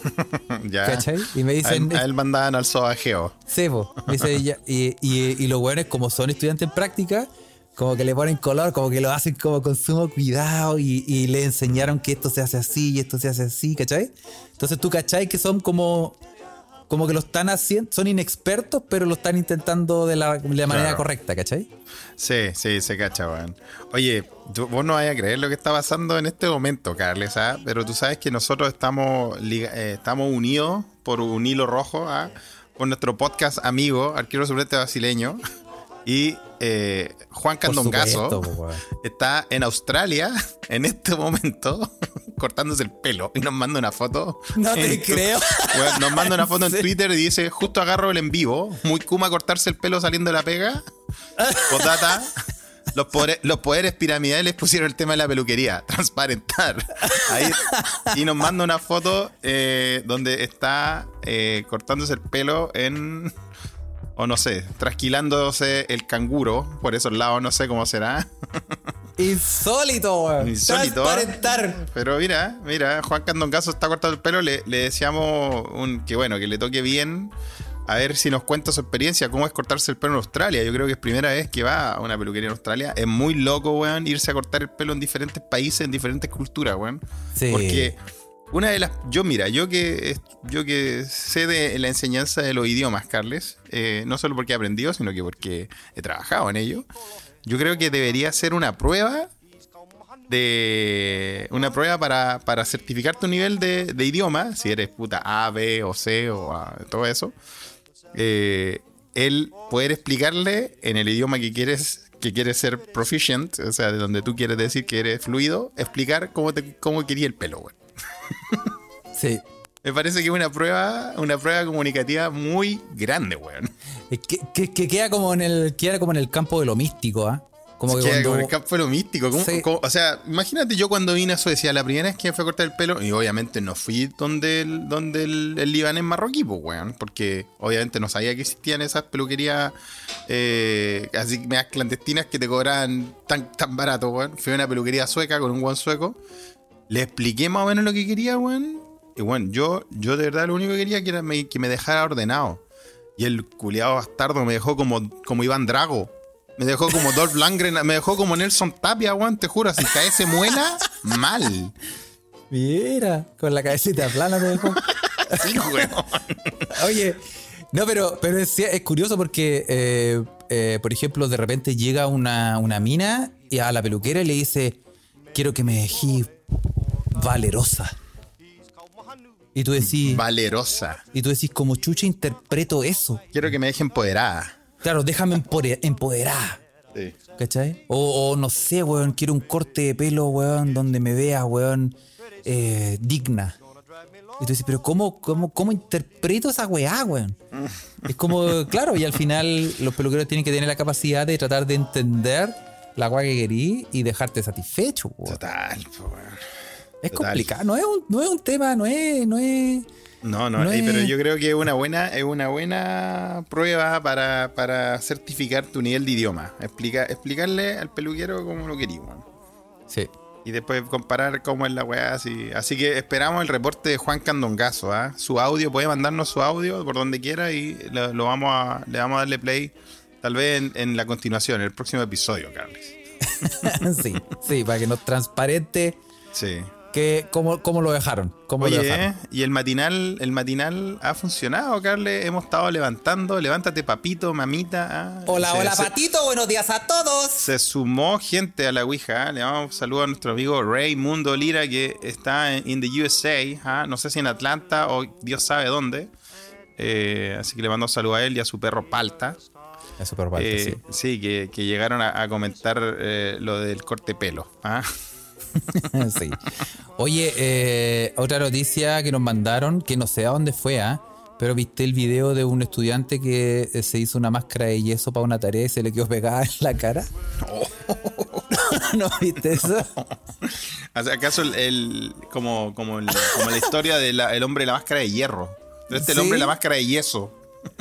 ya. ¿Cachai? Y me A dicen. él, a él mandaban al sobajeo. Sebo. Me dice, ya- y, y, y los buenos, como son estudiantes en práctica, como que le ponen color, como que lo hacen como con sumo cuidado y, y le enseñaron que esto se hace así y esto se hace así, ¿cachai? Entonces tú, ¿cachai? Que son como. Como que lo están haciendo, son inexpertos, pero lo están intentando de la, de la manera Claro. correcta, ¿cachai? Sí, sí, se cacha, weón. Oye, tú- vos no vayas a creer lo que está pasando en este momento, Carles, ¿ah? Pero tú sabes que nosotros estamos, eh, estamos unidos por un hilo rojo, ¿ah? Con nuestro podcast amigo, arquero suplente brasileño. Y eh, Juan Candongazo está en Australia en este momento cortándose el pelo y nos manda una foto. No te tu- creo. Nos manda una foto en. Twitter y dice, justo agarro el en vivo, muy kuma cortarse el pelo saliendo de la pega. Postdata, los poderes, los poderes piramidales pusieron el tema de la peluquería, transparentar. Ahí, y nos manda una foto eh, donde está eh, cortándose el pelo en... O no sé, trasquilándose el canguro por esos lados, no sé cómo será. Insólito, weón. Insólito. Transparentar. Pero mira, mira, Juan Candongazo está cortando el pelo. Le, le deseamos un, que bueno, que le toque bien. A ver si nos cuenta su experiencia, cómo es cortarse el pelo en Australia. Yo creo que es primera vez que va a una peluquería en Australia. Es muy loco, weón, irse a cortar el pelo en diferentes países, en diferentes culturas, weón. Sí. Porque una de las. Yo, mira, yo que yo que sé de la enseñanza de los idiomas, Carles, eh, no solo porque he aprendido, sino que porque he trabajado en ello. Yo creo que debería ser una prueba de. Una prueba para, para certificar tu nivel de, idioma, si eres puta A, B o C o todo eso. Eh, el poder explicarle en el idioma que quieres que quieres ser proficient, o sea, de donde tú quieres decir que eres fluido, explicar cómo te cómo quería el pelo, güey. Sí. Me parece que es una prueba, una prueba comunicativa muy grande, weón. Es Que, que- que queda como en el queda como en el campo de lo místico, ¿ah? Como que Queda cuando- como en el campo de lo místico. ¿cómo- Sí. cómo- o sea, imagínate yo cuando vine a Suecia, la primera vez que me fue a cortar el pelo, y obviamente no fui donde el, donde el, el libanés marroquí, pues, weón, porque obviamente no sabía que existían esas peluquerías eh, así medias clandestinas que te cobraban tan, tan barato, weón. Fui a una peluquería sueca con un guan sueco, le expliqué más o menos lo que quería, weón, y bueno, yo, yo de verdad lo único que quería que era me- que me dejara ordenado. Y el culiado bastardo me dejó como, como Iván Drago. Me dejó como Dolph Langren, me dejó como Nelson Tapia, weón, te juro. Si cae se muela, mal. Mira, con la cabecita plana te dejó. Sí, weón. Oye, no, pero, pero es, es curioso porque, eh, eh, por ejemplo, de repente llega una, una mina y a la peluquera y le dice, quiero que me dejes valerosa. Y tú decís, Valerosa. y tú decís, como chucha interpreto eso. Quiero que me deje empoderada. Claro, déjame empoderar. Sí. ¿Cachai? O, o no sé, weón, quiero un corte de pelo, weón, donde me veas, weón, eh, digna. Y tú dices, pero ¿cómo, cómo, cómo interpreto esa weá, weón? Es como, claro, y al final los peluqueros tienen que tener la capacidad de tratar de entender la weá que querís y dejarte satisfecho, weón. Total, weón. Es total. complicado, no es, un, no es un tema, no es, no es. No, no, No pero yo creo que es una buena, es una buena prueba para, para certificar tu nivel de idioma. Explica, explicarle al peluquero cómo lo querías, weón. Sí. Y después comparar cómo es la weá. Así, así que esperamos el reporte de Juan Candongazo. ¿ah? Su audio, puede mandarnos su audio por donde quiera y lo, lo vamos a, le vamos a darle play tal vez en, en la continuación, en el próximo episodio, Carles. sí, sí, para que nos transparente Sí. que cómo, cómo lo dejaron. Cómo lo Oye, dejaron. y el matinal, el matinal ha funcionado, Carles. Hemos estado levantando. Levántate, papito, mamita. ¿ah? Hola, Se- hola, se- Patito, buenos días a todos. Se sumó gente a la Ouija. ¿ah? Le damos un saludo a nuestro amigo Ray Mundo Lira, que está en in the USA. ¿ah? No sé si en Atlanta o Dios sabe dónde. Eh, así que le mando un saludo a él y a su perro Palta. Es súper parte, Eh, sí. sí, que, que llegaron a, a comentar eh, lo del corte pelo. ¿ah? sí. Oye, eh, otra noticia que nos mandaron, que no sé a dónde fue, ¿ah? pero viste el video de un estudiante que se hizo una máscara de yeso para una tarea y se le quedó pegada en la cara. ¿No viste eso? ¿Acaso el, el- como, como, el- como la historia del hombre de la máscara de hierro? Pero este es el hombre de la máscara de yeso.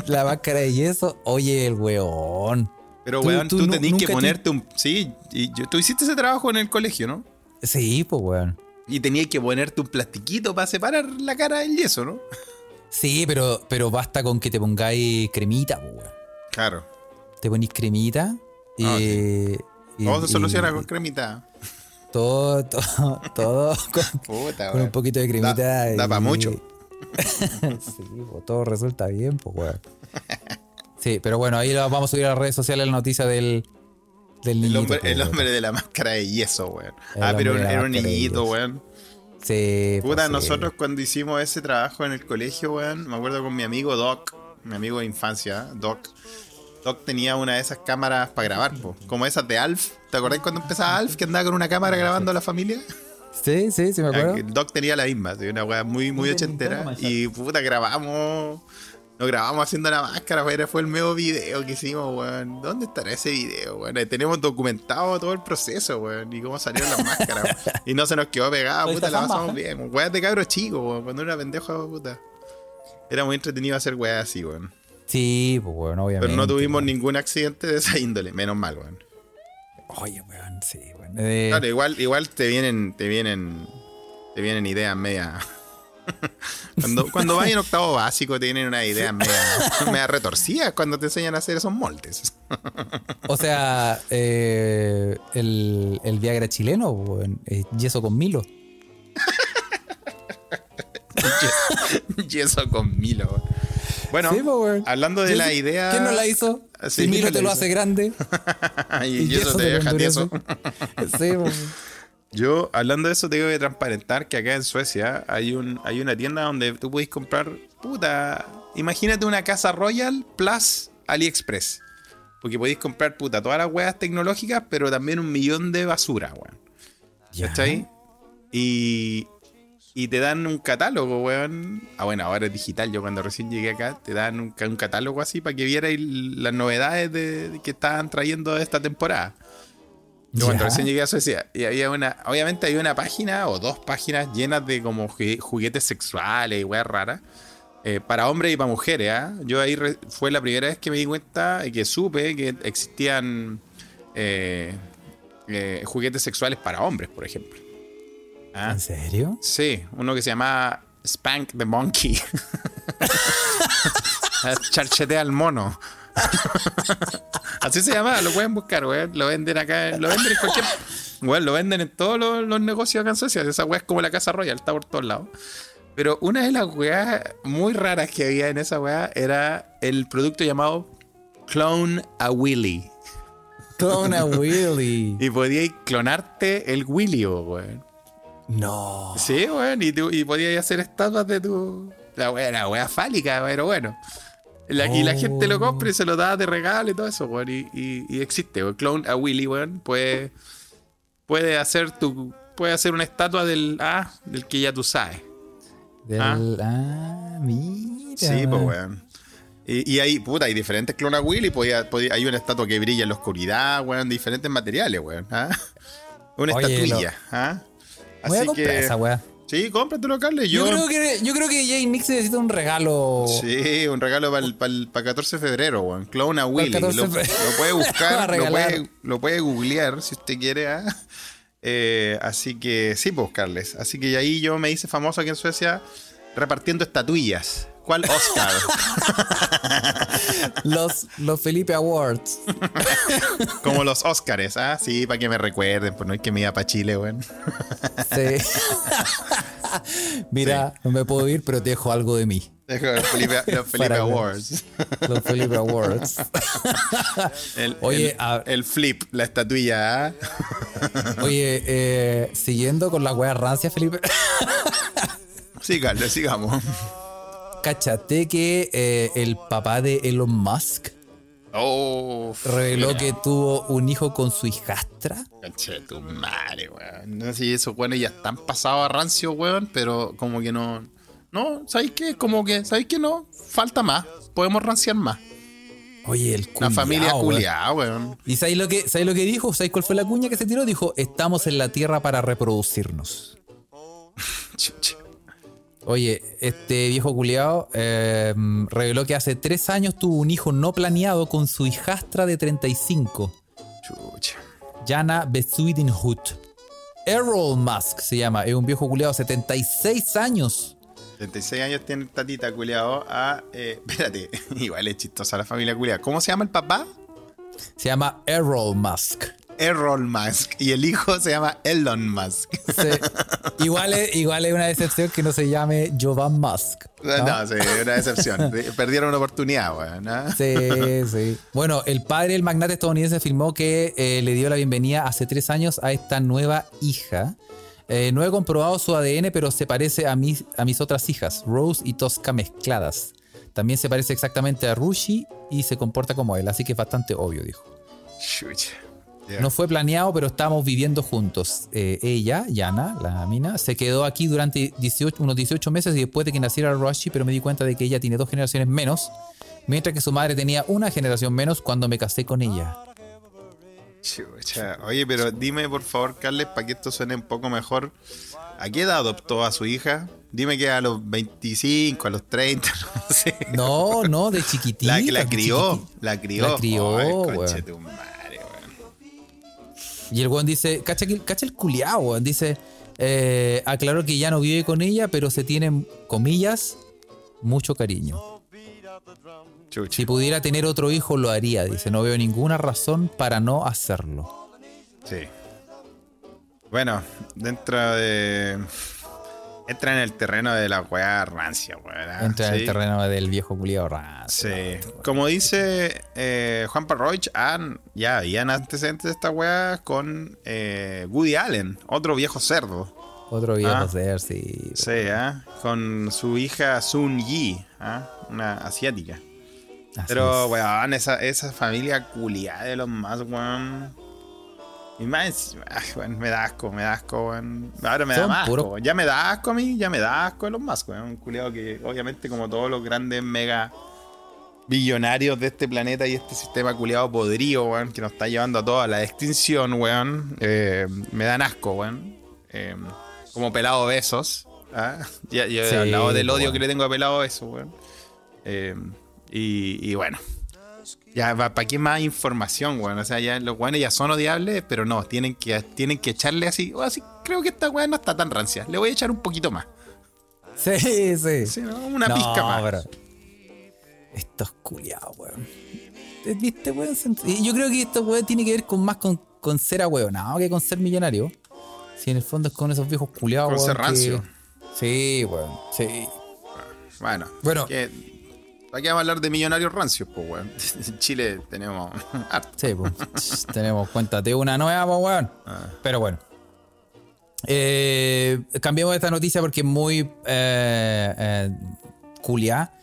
La máscara de yeso. Oye, el weón. Pero, Tú- weón, tú tú, tenías que ponerte un. Sí, y yo- tú hiciste ese trabajo en el colegio, ¿no? Sí, pues weón. Y tenías que ponerte un plastiquito para separar la cara del yeso, ¿no? Sí, pero, pero basta con que te pongáis cremita, pues weón. Claro. Te ponís cremita y. Ah, y- Todo se soluciona con cremita. Todo, todo, todo con, Puta, con un poquito de cremita. Da- da y- pa' mucho. sí, todo resulta bien, pues, weón. Sí, pero bueno, ahí lo vamos a subir a las redes sociales la noticia del, del El niñito. hombre, pues, el hombre de la máscara de yeso, weón. El Ah, pero era un niñito, weón. Sí, pues, Puta, sí. nosotros cuando hicimos ese trabajo en el colegio, weón, me acuerdo con mi amigo Doc, mi amigo de infancia, Doc. Doc tenía una de esas cámaras para grabar, po, como esas de Alf. ¿Te acordás cuando empezaba Alf que andaba con una cámara grabando a la familia? Sí, sí, sí, me acuerdo. El Doc tenía la misma, sí, una weá muy, muy ochentera. Y puta, grabamos. Nos grabamos haciendo la máscara, weón. Fue el nuevo video que hicimos, weón. ¿Dónde estará ese video, weón? Ahí Tenemos documentado todo el proceso, weón. Y cómo salieron las máscaras, weón. Y no se nos quedó pegada, puta, la pasamos ¿eh? bien. weón. Weas de cabros chicos, weón. Cuando era pendejo, puta. Era muy entretenido hacer weas así, weón. Sí, pues, weón, obviamente. Pero no tuvimos weón. ningún accidente de esa índole, menos mal, weón. Oye, weón, sí, Eh, Claro, igual, igual te vienen, te vienen, te vienen ideas media. cuando, cuando vas en octavo básico te vienen unas ideas media, media retorcidas cuando te enseñan a hacer esos moldes. O sea, eh, el, el Viagra chileno, eh, yeso con Milo. y eso con Milo. Bueno, Sí, pues, hablando de la idea. ¿Quién no la hizo? Sí, si ¿quién te lo hizo? hace grande. y, eso te deja tieso. Sí, pues. Yo, hablando de eso, tengo que transparentar que acá en Suecia hay un hay una tienda donde tú puedes comprar, puta, imagínate una casa Royal plus AliExpress. Porque podéis comprar, puta, todas las weas tecnológicas, pero también un millón de basura, weón. Ya. ¿Cachai? Y, y te dan un catálogo, weón. Ah, bueno, ahora es digital. Yo cuando recién llegué acá, te dan un, ca- un catálogo así para que vierais las novedades de, de que estaban trayendo esta temporada. Yo cuando recién llegué a Suecia, y había una, obviamente había una página o dos páginas llenas de como ju- juguetes sexuales y weas raras. eh, para hombres y para mujeres, ¿ah? Yo ahí re- fue la primera vez que me di cuenta y que supe que existían eh, eh, juguetes sexuales para hombres, por ejemplo. ¿Ah? ¿En serio? Sí, uno que se llama Spank the Monkey. Charchetea al mono. Así se llama, lo pueden buscar, weón. Lo venden acá, lo venden en cualquier. Weón, lo venden en todos los, los negocios acá en Suecia. Esa weá es como la Casa Royal, está por todos lados. Pero una de las weas muy raras que había en esa weá era el producto llamado Clone a Willy. Clona Willy. Y podíais clonarte el Willy, weón. No. Sí, weón, y, tú- y podías hacer estatuas de tu. La wea, la wea fálica, pero bueno. La- Y la gente lo compra y se lo da de regalo y todo eso, weón. Y, y- y existe, weón. Clone a Willy, weón. Puede, puede hacer tu. Puede hacer una estatua del. Ah, del que ya tú sabes. Del, ah, mira. Sí, pues, weón. Y, y hay, puta, hay diferentes clonas Willy. Podía, podía- hay una estatua que brilla en la oscuridad, weón, diferentes materiales, weón. ¿ah? Una Oye, estatuilla. ¿ah? Voy a Así que. esa weá. Sí, cómpratelo, Carles. Yo, Yo, creo que, yo creo que Jay Nix necesita un regalo. Sí, un regalo para el, 14 de febrero, weón. Clona Willy. 14 Lo, puede a buscar, lo puede, lo puede googlear si usted quiere. ¿ah? Eh, así que sí, pues, Carles. Así que ahí yo me hice famoso aquí en Suecia repartiendo estatuillas. ¿Cuál Oscar? Los, los Felipe Awards. Como los Óscares, ¿ah? Sí, para que me recuerden, pues no es que me iba para Chile, weón. Sí. Mira, no me puedo ir, pero te dejo algo de mí. Dejo los Felipe, los Felipe Para- Awards. Los Felipe Awards. El, Oye, el, a- el flip, la estatuilla, ¿ah? Oye, eh, siguiendo con la wea rancia, Felipe. Sí, Carles, sigamos. Cachate que eh, el papá de Elon Musk Oh, reveló que tuvo un hijo con su hijastra. Conche tu madre, weón. No sé si esos weones ya están pasados a rancio, weón, pero como que no. No, ¿sabéis qué? Como que, ¿sabéis qué? No, falta más. Podemos ranciar más. Oye, el Una culiao, familia weón. culiada, weón. ¿Y sabéis lo, que, sabéis lo que dijo? ¿Sabéis cuál fue la cuña que se tiró? Dijo, estamos en la Tierra para reproducirnos. Oye, este viejo culiao eh, reveló que hace tres años tuvo un hijo no planeado con su hijastra de 35, Chucha. Jana Besuidenhut. Errol Musk se llama, es un viejo culiao de 76 años. 36 años tiene tatita culiado. Ah, eh, espérate. Igual es chistosa la familia culiada. ¿Cómo se llama el papá? Se llama Errol Musk. Errol Musk. Y el hijo se llama Elon Musk. Sí. igual, es, igual es una decepción que no se llame Jovan Musk. No, ¿no? sí, una decepción. Perdieron una oportunidad, weón. ¿ah? Sí, sí. Bueno, el padre del magnate estadounidense afirmó que eh, le dio la bienvenida hace tres años a esta nueva hija. Eh, no he comprobado su ADN, pero se parece a mis, a mis otras hijas, Rose y Tosca mezcladas. También se parece exactamente a Rushi y se comporta como él, así que es bastante obvio, dijo. Chucha. No fue planeado, pero estamos viviendo juntos. Eh, ella, Yana, la mina, se quedó aquí durante 18, unos 18 meses y después de que naciera Rushi, pero me di cuenta de que ella tiene dos generaciones menos, mientras que su madre tenía una generación menos cuando me casé con ella. Chucha. Oye, pero dime por favor, Carles, para que esto suene un poco mejor. ¿A qué edad adoptó a su hija? Dime que a los 25, a los 30, no sé. No, no, de chiquitita. La, la crió, chiquitita. la crió. La crió, Ay, Y el weón dice, cacha, cacha el culiao, weón. Dice, eh, aclaró que ya no vive con ella, pero se tienen, comillas, mucho cariño. Chucha. Si pudiera tener otro hijo, lo haría. Dice, no veo ninguna razón para no hacerlo. Sí. Bueno, dentro de. Entra en el terreno de la weá rancia, weá. Entra en el terreno del viejo culiao raso. Sí. Como dice eh, Juan Parroich, han, ya habían antecedentes de esta weá con eh, Woody Allen, otro viejo cerdo. Otro viejo Ah. ser, sí. Sí, ¿ah? con su hija Sun Yi, ¿ah? una asiática. Así Pero, es. weón, esa, esa familia culiada de los más, weón. Y más, ay, weón, me da asco, me da asco, weón. Ahora me da más asco. Ya me da asco a mí, ya me da asco de los más, weón. Un culiado que, obviamente, como todos los grandes mega billonarios de este planeta y este sistema culiado podrido, weón, que nos está llevando a todos a la extinción, weón. eh, me dan asco, weón. Eh, como pelado besos. ¿ah? Ya, ya he Sí, hablado del odio weón. que le tengo a pelado besos, weón. Eh, y, y bueno. Ya, ¿para qué más información, weón? O sea, ya los weones ya son odiables, pero no, tienen que, tienen que echarle así. O así, creo que esta weón no está tan rancia. Le voy a echar un poquito más. Sí, sí. Sí, ¿no? Una No, pizca más. pero- Estos culiados, weón. Eh, ¿Viste, weón? Y Yo creo que esto, weón, tiene que ver con más con, con ser ahueonado que con ser millonario. Si en el fondo es con esos viejos culiados, Con weón. ser que- rancio. Sí, weón. Sí. Bueno, Bueno. que- ¿Para qué vamos a hablar de millonarios rancios, pues, weón? En Chile tenemos harto. Sí, pues. tenemos cuenta de una nueva, pues, weón. Ah. Pero bueno. Eh, cambiamos esta noticia porque es muy eh, eh, culiá.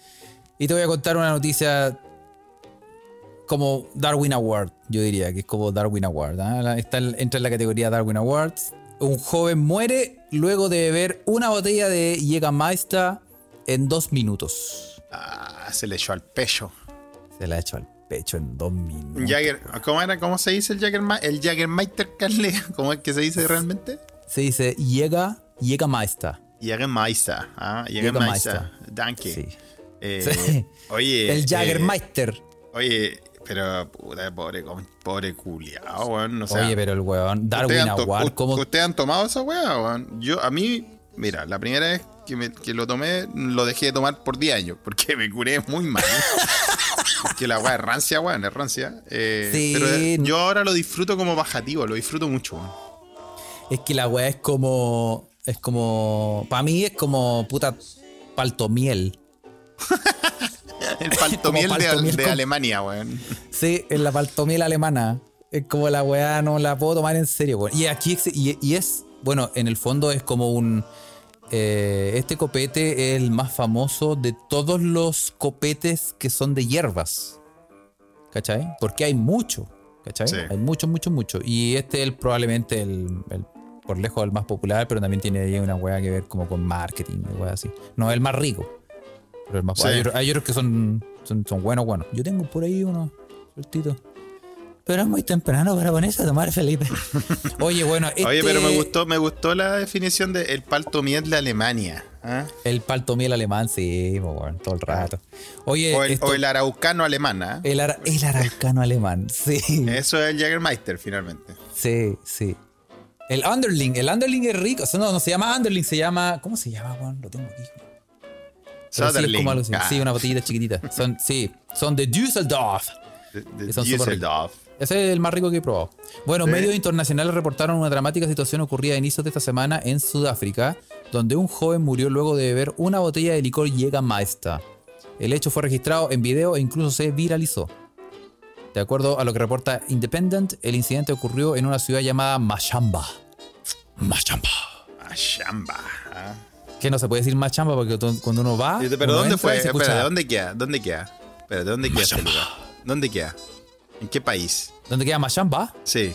Y te voy a contar una noticia como Darwin Award, yo diría, que es como Darwin Award. ¿ah? Está en- entra en la categoría Darwin Awards. Un joven muere luego de beber una botella de Jägermeister en dos minutos. Ah, se le echó al pecho. Se la ha hecho al pecho en dos minutos. Jagger, ¿cómo, era, ¿Cómo se dice el Jaggermeister? El Jaggermeister, Carle. ¿Cómo es que se dice realmente? Se dice Jäger, Jägermeister. Jägermeister. Ah, Jägermeister. Danke. Sí. Eh, Sí. Oye. El eh, Jägermeister. oye, pero puta, pobre, pobre culiao, weón. O sea, Oye, pero el weón, ¿ustedes Darwin Award. ¿Ustedes han tomado esa weá, weón? Yo, a mí, mira, la primera vez que, me- que lo tomé, lo dejé de tomar por 10 años, porque me curé muy mal. porque la weá es rancia, weón, es rancia. Eh, Sí. Pero eh, yo ahora lo disfruto como bajativo, lo disfruto mucho, weón. Es que la weá es como. Es como. Para mí es como puta paltomiel. El paltomiel de, paltomiel de con- Alemania, weón. Sí, es la paltomiel alemana. Es como la weá, no la puedo tomar en serio, weón. Y aquí y es, bueno, en el fondo es como un. eh, este copete es el más famoso de todos los copetes que son de hierbas. ¿Cachai? Porque hay mucho. ¿Cachai? Sí. Hay mucho, mucho, mucho. Y este es probablemente el, el- por lejos el más popular, pero también tiene ahí una weá que ver como con marketing y así. No es el más rico. Pero el más Sí. hay, otros, hay otros que son, son, son buenos, buenos. Yo tengo por ahí unos sueltitos. Pero es muy temprano para ponerse a tomar, Felipe. Oye, bueno, Oye, este- pero me gustó, me gustó la definición de el paltomiel de Alemania. ¿ah? El paltomiel alemán, sí, bueno, todo el rato. Oye, O el, esto- o el araucano alemán, ¿ah? el, ara- el araucano alemán, sí. Eso es el Jägermeister, finalmente. Sí, sí. El underling, el underling es rico. O sea, no, no se llama underling, se llama. ¿Cómo se llama, Juan? Lo tengo aquí. Sí, es como algo así. Ah, Sí, una botellita chiquitita. Son, sí, son de Düsseldorf. de- son Düsseldorf. Ese es el más rico que he probado. Bueno, Sí. medios internacionales reportaron una dramática situación ocurrida a inicios de esta semana en Sudáfrica, donde un joven murió luego de beber una botella de licor Jägermeister. El hecho fue registrado en video e incluso se viralizó. De acuerdo a lo que reporta Independent, el incidente ocurrió en una ciudad llamada Mashamba. Mashamba. Ah, chamba. ah. Que no se puede decir Mashamba porque cuando uno va. Pero uno ¿dónde fue? Espera, ¿dónde queda? ¿Dónde queda? Espera, ¿dónde queda este? ¿Dónde queda? ¿En qué país? ¿Dónde queda Mashamba? Sí.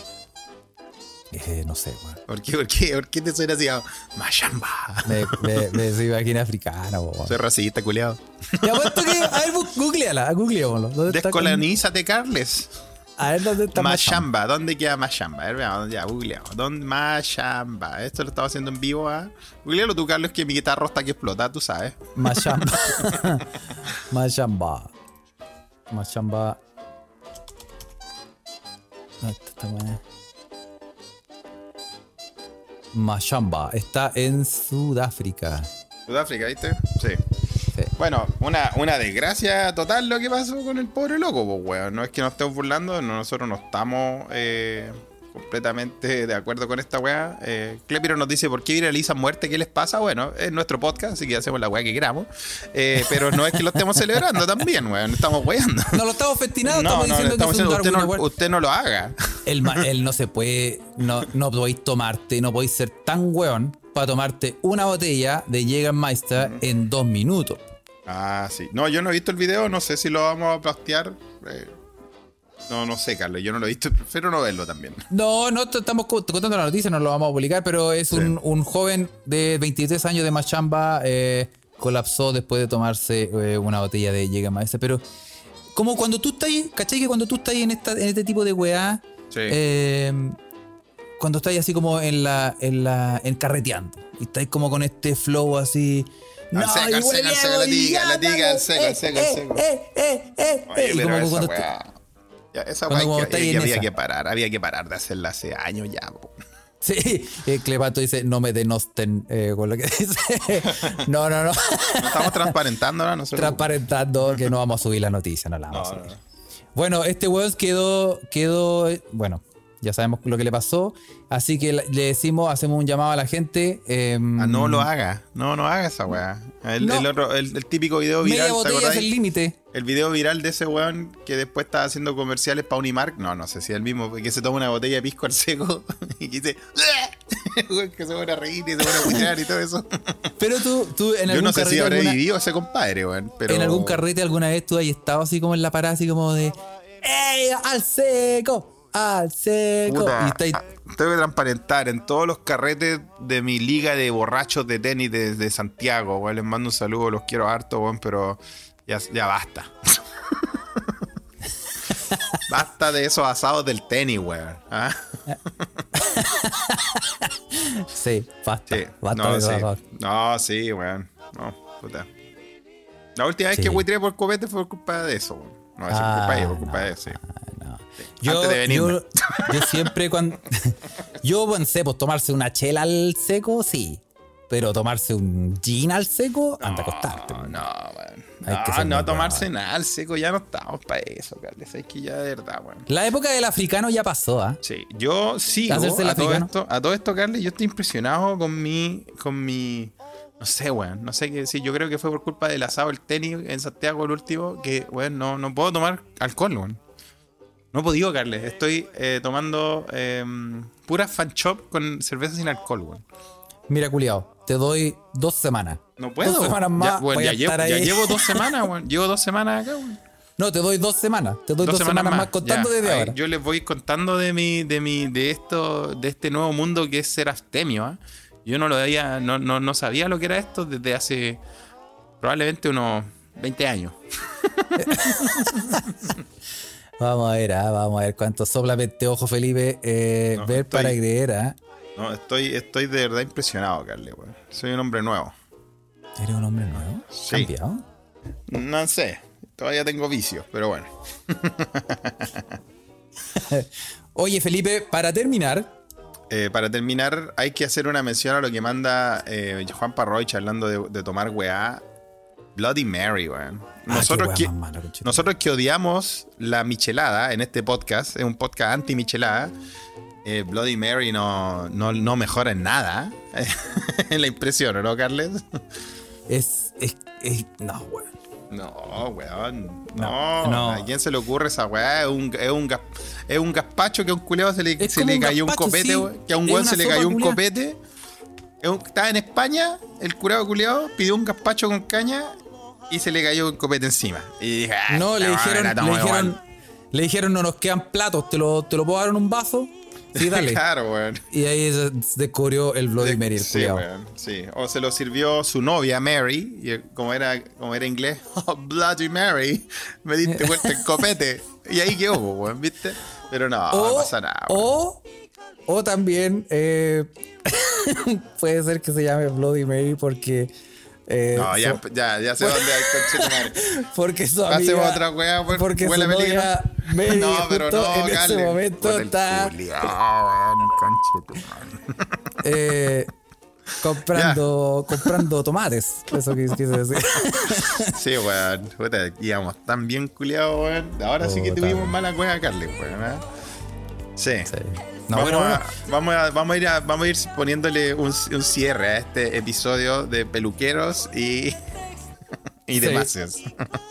Eh, no sé, weón. ¿Por qué, por qué, por qué te suena así? ah, Machamba. Me, me, me soy imagina africano, weón. Soy racista, culiado. Te apuesto que. A ver, googleala, googleémoslo. ¿Dónde está con- Descolonízate, Carles. A ver dónde está. Machamba, ¿dónde queda Machamba? A ver, veamos, ya, googleamos. ¿Dónde Machamba? Esto lo estaba haciendo en vivo, ¿ah? Googlealo tú, Carlos, que mi guitarra está que explota, tú sabes. Mashamba. Mashamba. ¿Dónde está esta weá? Mashamba. Está en Sudáfrica. Sudáfrica, ¿viste? Sí. Sí. Bueno, una, una desgracia total lo que pasó con el pobre loco, pues, weón. No es que nos estemos burlando, no- nosotros no estamos eh, completamente de acuerdo con esta weá. Eh, Clepiro nos dice por qué viralizan muerte, ¿qué les pasa? Bueno, es nuestro podcast, así que hacemos la weá que queramos. Eh, pero no es que lo estemos celebrando también, weón. Estamos weando. No lo estamos festinando, No, estamos no, diciendo estamos que es un usted Darwin no, Award. usted no lo haga. El, ma- el no se puede, no, no podéis tomarte, no podéis ser tan weón para tomarte una botella de Jägermeister en dos minutos. Ah, sí. No, yo no he visto el video, no sé si lo vamos a postear. eh, no, no sé, Carlos, yo no lo he visto, prefiero no verlo también. No, no estamos co- contando la noticia, no lo vamos a publicar, pero es un, un joven de 23 años de Machamba eh, colapsó después de tomarse eh, una botella de Jägermeister. Pero como cuando tú estás, ¿cachai? Que cuando tú estás en, esta, en este tipo de weá, Sí. eh, cuando estás ahí así como en la, en la, en carreteando, y estáis como con este flow así. Al seco, al seco, al seco, la tiga, la tiga, al seco, al eh, seco, al eh, seco. eh, eh, Oye. Y pero como cuando Ya, esa que, que- en había esa. que parar, había que parar de hacerla hace años ya. po. Sí, eh, Clepato dice, no me denosten eh, con lo que dice. No, no, no. No estamos transparentando ahora, nosotros. Transparentando que no vamos a subir la noticia, no la vamos No, a no, subir. no. Bueno, este weón quedó, quedó, eh, bueno, ya sabemos lo que le pasó. Así que le decimos, hacemos un llamado a la gente. em, Ah, no lo haga, no, no haga esa weá. El, No. el otro, el, el típico video Media viral, ¿te botella es el límite. El video viral de ese weón que después estaba haciendo comerciales para Unimark. No, no sé si es el mismo, que se toma una botella de pisco al seco y que dice. Que se pone a reír y se pone a putear y todo eso. Pero tú, tú en Yo algún no sé si habré alguna- vivido ese compadre, weón. Pero... en algún carrete alguna vez tú has estado así como en la parada, así como de ¡Ey, al seco! Al seco. Puta, Y ah, tengo que transparentar en todos los carretes de mi liga de borrachos de tenis de, de Santiago, weón. Les mando un saludo, los quiero harto, weón, pero ya, ya basta. basta de esos asados del tenis, weón. ¿ah? Sí, basta. Sí, basta no, de sí. eso. No, sí, weón. No, puta. La última vez Sí. que huitré por copete fue por culpa de eso, weón. No, es de ella, por culpa de eso, sí. Yo, Antes de venirme. yo, yo siempre cuando. yo pensé, pues tomarse una chela al seco, sí. Pero tomarse un gin al seco, anda a acostarte. No, no, que No, no muy tomarse bueno. nada al seco, ya no estamos para eso, Carles. Es que ya de verdad, weón. La época del africano ya pasó, ¿ah? Sí, yo sigo a todo, esto, a todo esto, Carles, yo estoy impresionado con mi, con mi, no sé, weón, no sé qué decir, yo creo que fue por culpa del asado el tenis en Santiago el último, que, weón, no, no puedo tomar alcohol, weón. No he podido, Carles, estoy eh, tomando eh, pura fan shop con cerveza sin alcohol, weón. Mira, culiao, te doy dos semanas. No puedo. Dos semanas más. Ya, voy ya, llevo, ya llevo dos semanas, weón. Llevo dos semanas acá, weón. No, te doy dos semanas. Te doy dos, semanas, más contando Ya, desde ahora. Yo les voy contando de mi, de mi, de esto, de este nuevo mundo que es ser abstemio. ¿ah? Yo no lo había, no, no, no sabía lo que era esto desde hace probablemente unos 20 años. Vamos a ver, ah, vamos a ver cuánto solamente ojo, Felipe. Eh, No, ver estoy- para creer, ¿ah? No, estoy, estoy de verdad impresionado, Carly. Soy un hombre nuevo. ¿Eres un hombre nuevo? Sí. ¿Cambiado? No sé, todavía tengo vicios, pero bueno. Oye, Felipe, para terminar, Eh, para terminar, hay que hacer una mención a lo que manda eh, Juan Parroich hablando de, de tomar weá. Bloody Mary, weón. Ah, Nosotros, que, mala, nosotros que odiamos la michelada en este podcast, es un podcast anti-michelada. eh, Bloody Mary no, no, no mejora en nada. en la impresión, ¿no, Carles? es, es, es- No, weón. No, weón. No, No. ¿A quién se le ocurre esa weá? Es un, es un, gas- es un gazpacho que a un culeado se le, se le un cayó un copete, sí. weón. Que a un weón se le cayó un copete. Estaba en España, el curado culeado pidió un gazpacho con caña y se le cayó un copete encima. Y dije, ah, No, le dijeron, le dijeron, le dijeron, no nos quedan platos, te lo, te lo puedo dar en un vaso. Sí, dale. claro, weón. Y ahí descubrió el Bloody Mary, el sí, weón, sí. O se lo sirvió su novia, Mary, y como era, como era inglés, oh, Bloody Mary, me diste vuelta el copete. Y ahí quedó, weón, ¿viste? Pero no, no pasa nada. weón. o, o también eh, puede ser que se llame Bloody Mary porque. Eh, No, ya, su- ya, ya sé dónde hay conchetumare. porque su Hacemos amiga. otra weá, weón. Porque su Huele a peligro. novia Mary No, pero no, en ese momento está conchetumare. eh, comprando, comprando tomates. Eso quise quise decir. Sí, weón. Puta, íbamos tan bien culiados, weón. Ahora sí que tuvimos mala cueva, Carly, weón. ¿eh? Sí. No, vamos, bueno, a, vamos, a, vamos, a ir a- vamos a ir poniéndole un, un cierre a este episodio de peluqueros y, y Sí. demás.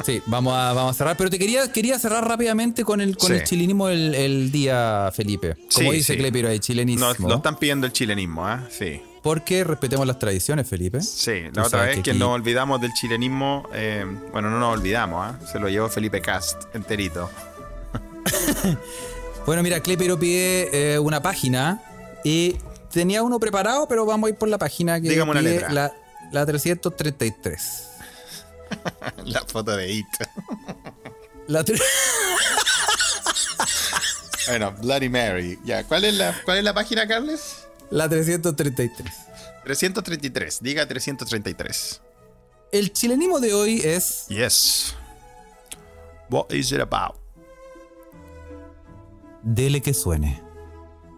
Sí, vamos a, vamos a cerrar. Pero te quería, quería cerrar rápidamente con el, con Sí. el chilinismo el, el día, Felipe. Como Sí, dice. Clepiro ahí, chilenismo. Nos lo están pidiendo el chilenismo, ¿ah? Sí. Porque respetemos las tradiciones, Felipe. Sí, Tú la otra vez que, aquí- nos olvidamos del chilenismo, eh, bueno, no nos olvidamos, ¿ah? Se lo llevó Felipe Cast enterito. Bueno, mira, Clepiro pide eh, una página y tenía uno preparado, pero vamos a ir por la página que Dígame una pide letra. La, la 333. La foto de It. La Bueno, Bloody Mary. Ya, ¿cuál es la, cuál es la página, Carles? la 333. 333, diga 333. El chilenismo de hoy es Yes. What is it about? Dele que suene.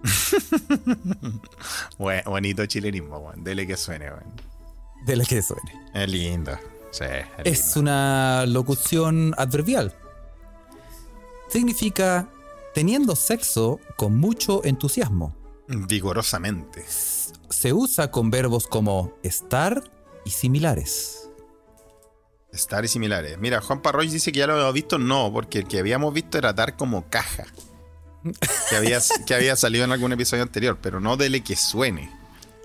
Bue- bonito chilenismo, weón. Dele que suene, weón. Dele que suene. Es lindo. Sí, es, Es lindo. una locución adverbial. Significa teniendo sexo con mucho entusiasmo. Vigorosamente. Se usa con verbos como estar y similares. Estar y similares. Mira, Juan Parroy dice que ya lo habíamos visto. No, porque el que habíamos visto era dar como caja. Que había, que había salido en algún episodio anterior, pero no dele que suene.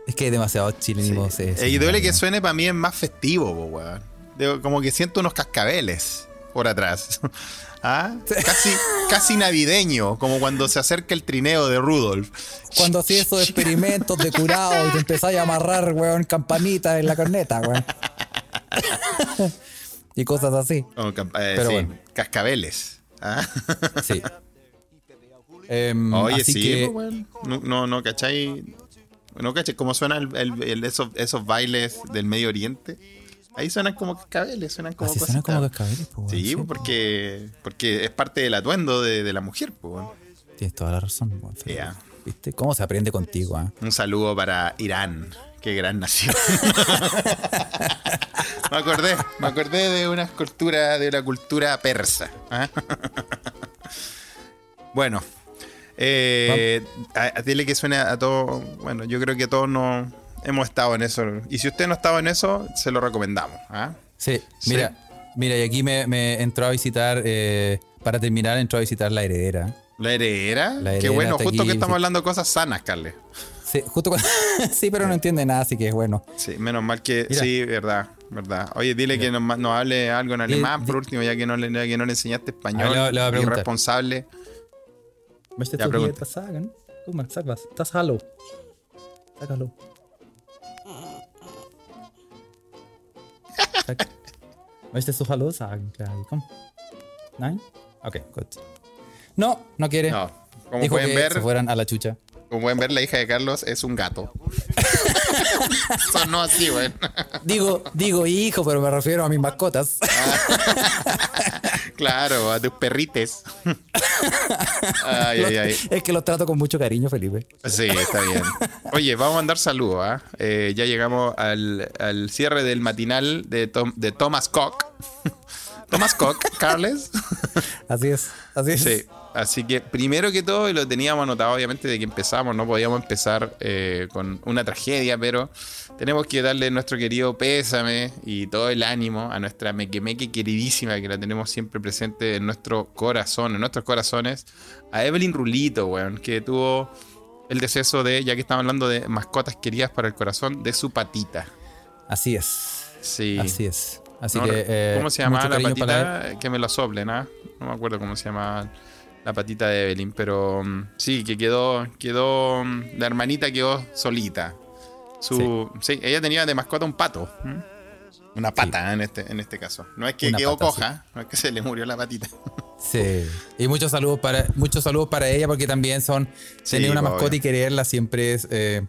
Es que hay demasiados chilenismos. Sí. eh, y duele que suene para mí es más festivo, po, weón. Como que siento unos cascabeles. por atrás. ¿Ah? Casi, casi navideño, como cuando se acerca el trineo de Rudolf. Cuando hacía esos experimentos de curado y te empezáis a amarrar, weón, campanitas en la corneta, weón. y cosas así. Oh, eh, Pero sí, bueno. cascabeles. ¿Ah? Sí. Em, Oye, así sí, que, pues, no, no, no, ¿cachai? No, ¿cachai? ¿Cómo suenan el- el- esos, esos bailes del Medio Oriente? Ahí suenan como cascabeles, suenan como así suena cositas. como cascabeles, pues, Sí, pues, porque, porque es parte del atuendo de, de la mujer, pues. weón. Tienes toda la razón. Ya. ¿Viste? ¿Cómo se aprende contigo, ah? Un saludo para Irán. Qué gran nación. me acordé, me acordé de una cultura, de la cultura persa. ¿ah? bueno. Eh, a- a- dile que suene a todo. Bueno, yo creo que todos no hemos estado en eso. Y si usted no ha estado en eso, se lo recomendamos. ¿ah? Sí, Sí. mira, mira, y aquí me, me entró a visitar, eh, para terminar, entró a visitar la heredera. La heredera. La Qué heredera bueno, está justo aquí, que estamos sí. hablando de cosas sanas, Carles. Sí, justo cuando- sí, pero no entiende nada, así que es bueno. Sí, menos mal que. Mira. Sí, verdad, verdad. Oye, dile que nos, hable algo en alemán, por último, ya que no le, ya que no le enseñaste español. Le le preguntar. irresponsable. Möchtest Ja, du hier etwas sagen? Guck mal, sag was. Das Hallo. Sag Hallo. Sag. Möchtest du Hallo sagen, Clary? Komm. Nein? Ok, gut. No, no quiere. No, como Dijo pueden que ver, se fueran a la chucha. como pueden ver, la hija de Carlos es un gato. Sonó así, güey. Digo, digo hijo, pero me refiero a mis mascotas. Claro, a tus perrites. ay, ay, ay. Es que los trato con mucho cariño, Felipe. Sí, está bien. Oye, vamos a mandar saludos. ¿ah? Eh, ya llegamos al, al cierre del matinal de, Tom- de Thomas Cock. Thomas Cock, Carles. Así es, así es. Sí, así que primero que todo, y lo teníamos anotado obviamente de que empezamos, no podíamos empezar eh, con una tragedia, pero tenemos que darle nuestro querido pésame y todo el ánimo a nuestra mequemeque queridísima que la tenemos siempre presente en nuestro corazón, en nuestros corazones, a Evelyn Rulito, weón, que tuvo el deceso de, ya que estamos hablando de mascotas queridas para el corazón, de su patita. Así es. Sí. Así es. Así No, que. eh, ¿Cómo se llama la patita? Que me lo soplen, ¿ah? No me acuerdo cómo se llama la patita de Evelyn, pero mm, sí, que quedó, quedó, mm, la hermanita quedó solita. Su, sí. ella tenía de mascota un pato. ¿m? Una pata en, este, en este caso. No es que Una quedó pata, coja, no es que se le murió la patita. Sí. Y muchos saludos para muchos saludos para ella porque también son Sí, tener una pues, mascota obvio. y quererla siempre es eh,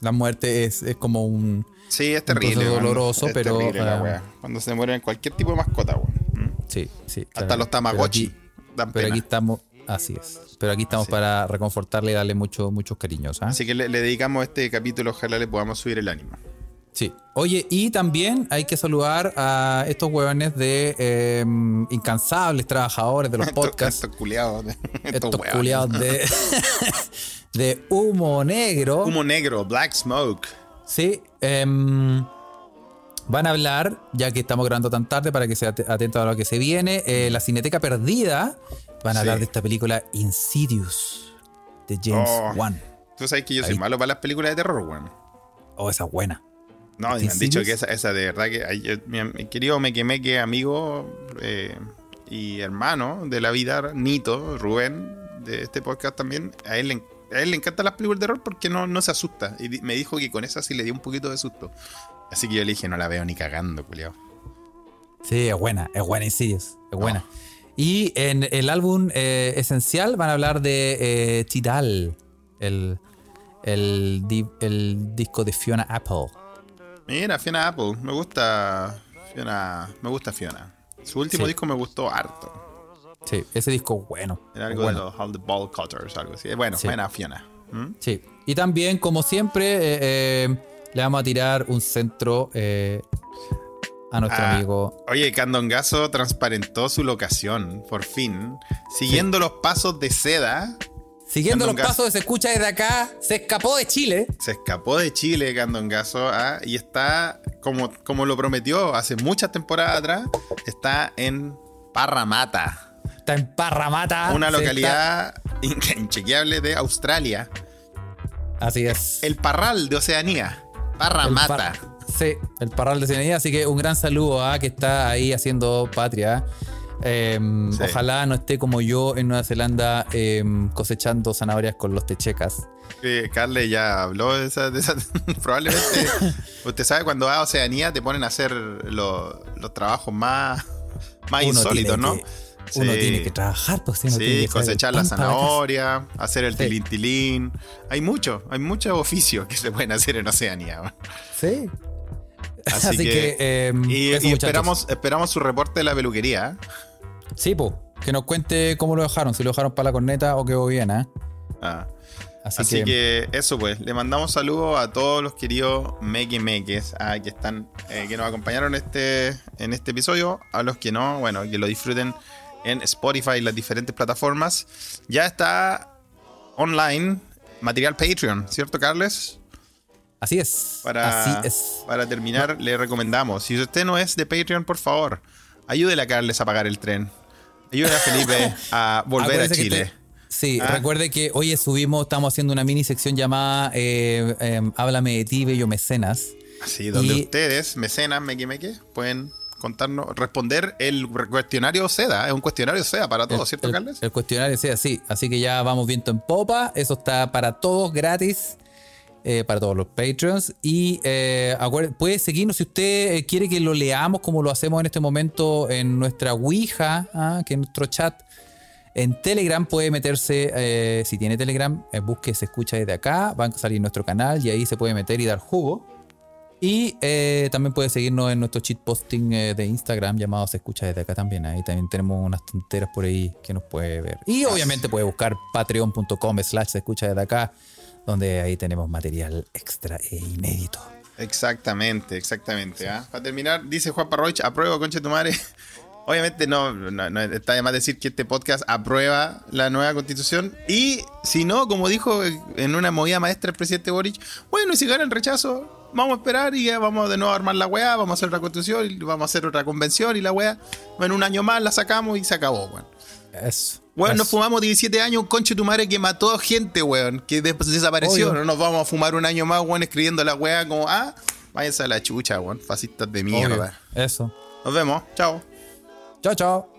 la muerte es, es como un Sí, es Un terrible. weón. doloroso, Es pero, terrible la ah. Cuando se mueren cualquier tipo de mascota, weón. sí, sí. Hasta claro. los tamagotchi. Pero aquí, pero aquí estamos así es. Pero aquí estamos para reconfortarle y darle mucho, muchos cariños. ¿ah? Así que le, le dedicamos este capítulo, ojalá le podamos subir el ánimo. Sí. Oye, y también hay que saludar a estos hueones de eh, incansables trabajadores de los podcasts. Estos culiados. estos culiados de, de humo negro. Humo negro, black smoke. Sí. em, van a hablar, ya que estamos grabando tan tarde para que se at- atento a lo que se viene, eh, la Cineteca Perdida. Van a Sí. hablar de esta película Insidious de James Oh. Wan. Tú sabes que yo soy Ahí. malo para las películas de terror, weón. Oh, esa es buena. No, me han ¿Insidious? dicho que esa, esa de verdad que. yo- mi, mi querido Meque Meque, amigo eh, y hermano de la vida, Nito, Rubén, de este podcast también, a él, le- a él le encantan las películas de terror porque no, no se asusta. Y me dijo que con esa sí le dio un poquito de susto. Así que yo le dije, no la veo ni cagando, culiao. Sí, es buena, es buena Insidious, es buena. Y en el álbum eh, esencial van a hablar de eh, Tidal, el, el, di- el disco de Fiona Apple. Mira, Fiona Apple, me gusta. Fiona, me gusta Fiona. Su último Sí. disco me gustó harto. Sí, ese disco es bueno. Era algo bueno. de los All the Ball Cutters, algo así. Bueno, Sí. buena Fiona. ¿Mm? Sí. Y también, como siempre, eh, eh, le vamos a tirar un centro eh, a nuestro Ah, amigo. Oye, Candongazo transparentó su locación, por fin. Siguiendo los pasos de seda, Siguiendo los pasos de Se Escucha desde acá, se escapó de Chile. se escapó de Chile, Candongazo, ah, y está, como, como lo prometió hace muchas temporadas atrás, está en Parramatta, Está en Parramata. una localidad in- inchequeable de Australia. está- Así es. El Parral de Oceanía, El Parramatta. par- sí, el Parral de Ciudadanía. Así que un gran saludo a que está ahí haciendo patria. Em, Sí. Ojalá no esté como yo en Nueva Zelanda em, cosechando zanahorias con los techecas. Eh, Carle ya habló de esa. de esa- probablemente. usted sabe, cuando va a Oceanía te ponen a hacer lo- los trabajos más, más insólitos, ¿no? que- Uno Sí. tiene que trabajar, pues uno tiene Sí, que cosechar la zanahoria, hacer el Sí. tilintilín. Hay mucho, hay muchos oficios que se pueden hacer en Oceanía. Sí. Así, Así, que, que, em, y, eso, y muchachos. esperamos, esperamos su reporte de la peluquería. ¿eh? Sí, po, que nos cuente cómo lo dejaron, si lo dejaron para la corneta o quedó bien, ¿eh? Ah. Así, Así, que, que, eso pues, le mandamos saludos a todos los queridos Meque Meques ah, que están, eh, que nos acompañaron este, en este episodio, a los que no, bueno, que lo disfruten en Spotify y las diferentes plataformas. Ya está online material Patreon, ¿cierto, Carles? así es. Para, así es. para terminar, le recomendamos, si usted no es de Patreon, por favor, ayúdele a Carles a pagar el tren. Ayúdele a Felipe a volver a Acuérdese Chile. sí, Ah. recuerde que hoy subimos, estamos haciendo una mini sección llamada eh, em, Háblame de ti, bello mecenas. Sí, donde Y- ustedes, mecenas, meque meque, pueden contarnos, responder el cuestionario SEDA. Es un cuestionario SEDA para todos, ¿cierto, el, Carles? el cuestionario sea así. Así que ya vamos viento en popa. Eso está para todos gratis. eh, para todos los Patreons. Y eh, puede seguirnos si usted eh, quiere que lo leamos como lo hacemos en este momento en nuestra Ouija, ah, que es nuestro chat. En Telegram puede meterse, eh, si tiene Telegram, busque Se Escucha desde acá, va a salir nuestro canal y ahí se puede meter y dar jugo. Y eh, también puede seguirnos en nuestro cheat posting eh, de Instagram llamado Se Escucha desde acá también. Ahí también tenemos unas tonteras por ahí que nos puede ver. Y obviamente puede buscar patreon.com slash Se Escucha desde acá, donde ahí tenemos material extra e inédito. Exactamente, exactamente. ¿ah? Para terminar, dice Juan Parroich, aprueba, concha tu madre. Obviamente no, no, no está de más decir que este podcast aprueba la nueva constitución. Y si no, como dijo en una movida maestra el presidente Boric, bueno, y si gana el rechazo, vamos a esperar y ya vamos de nuevo a armar la weá, vamos a hacer otra constitución y vamos a hacer otra convención y la weá. Bueno, un año más la sacamos y se acabó, weón. Eso. Weón, nos fumamos 17 años un conche tu madre que mató gente, weón. Que después desapareció. Obvio. No nos vamos a fumar un año más, weón, escribiendo la weá como, ah, váyanse a la chucha, weón. Fascistas de Obvio. mierda. Eso. Nos vemos. Chao. Chao, chao.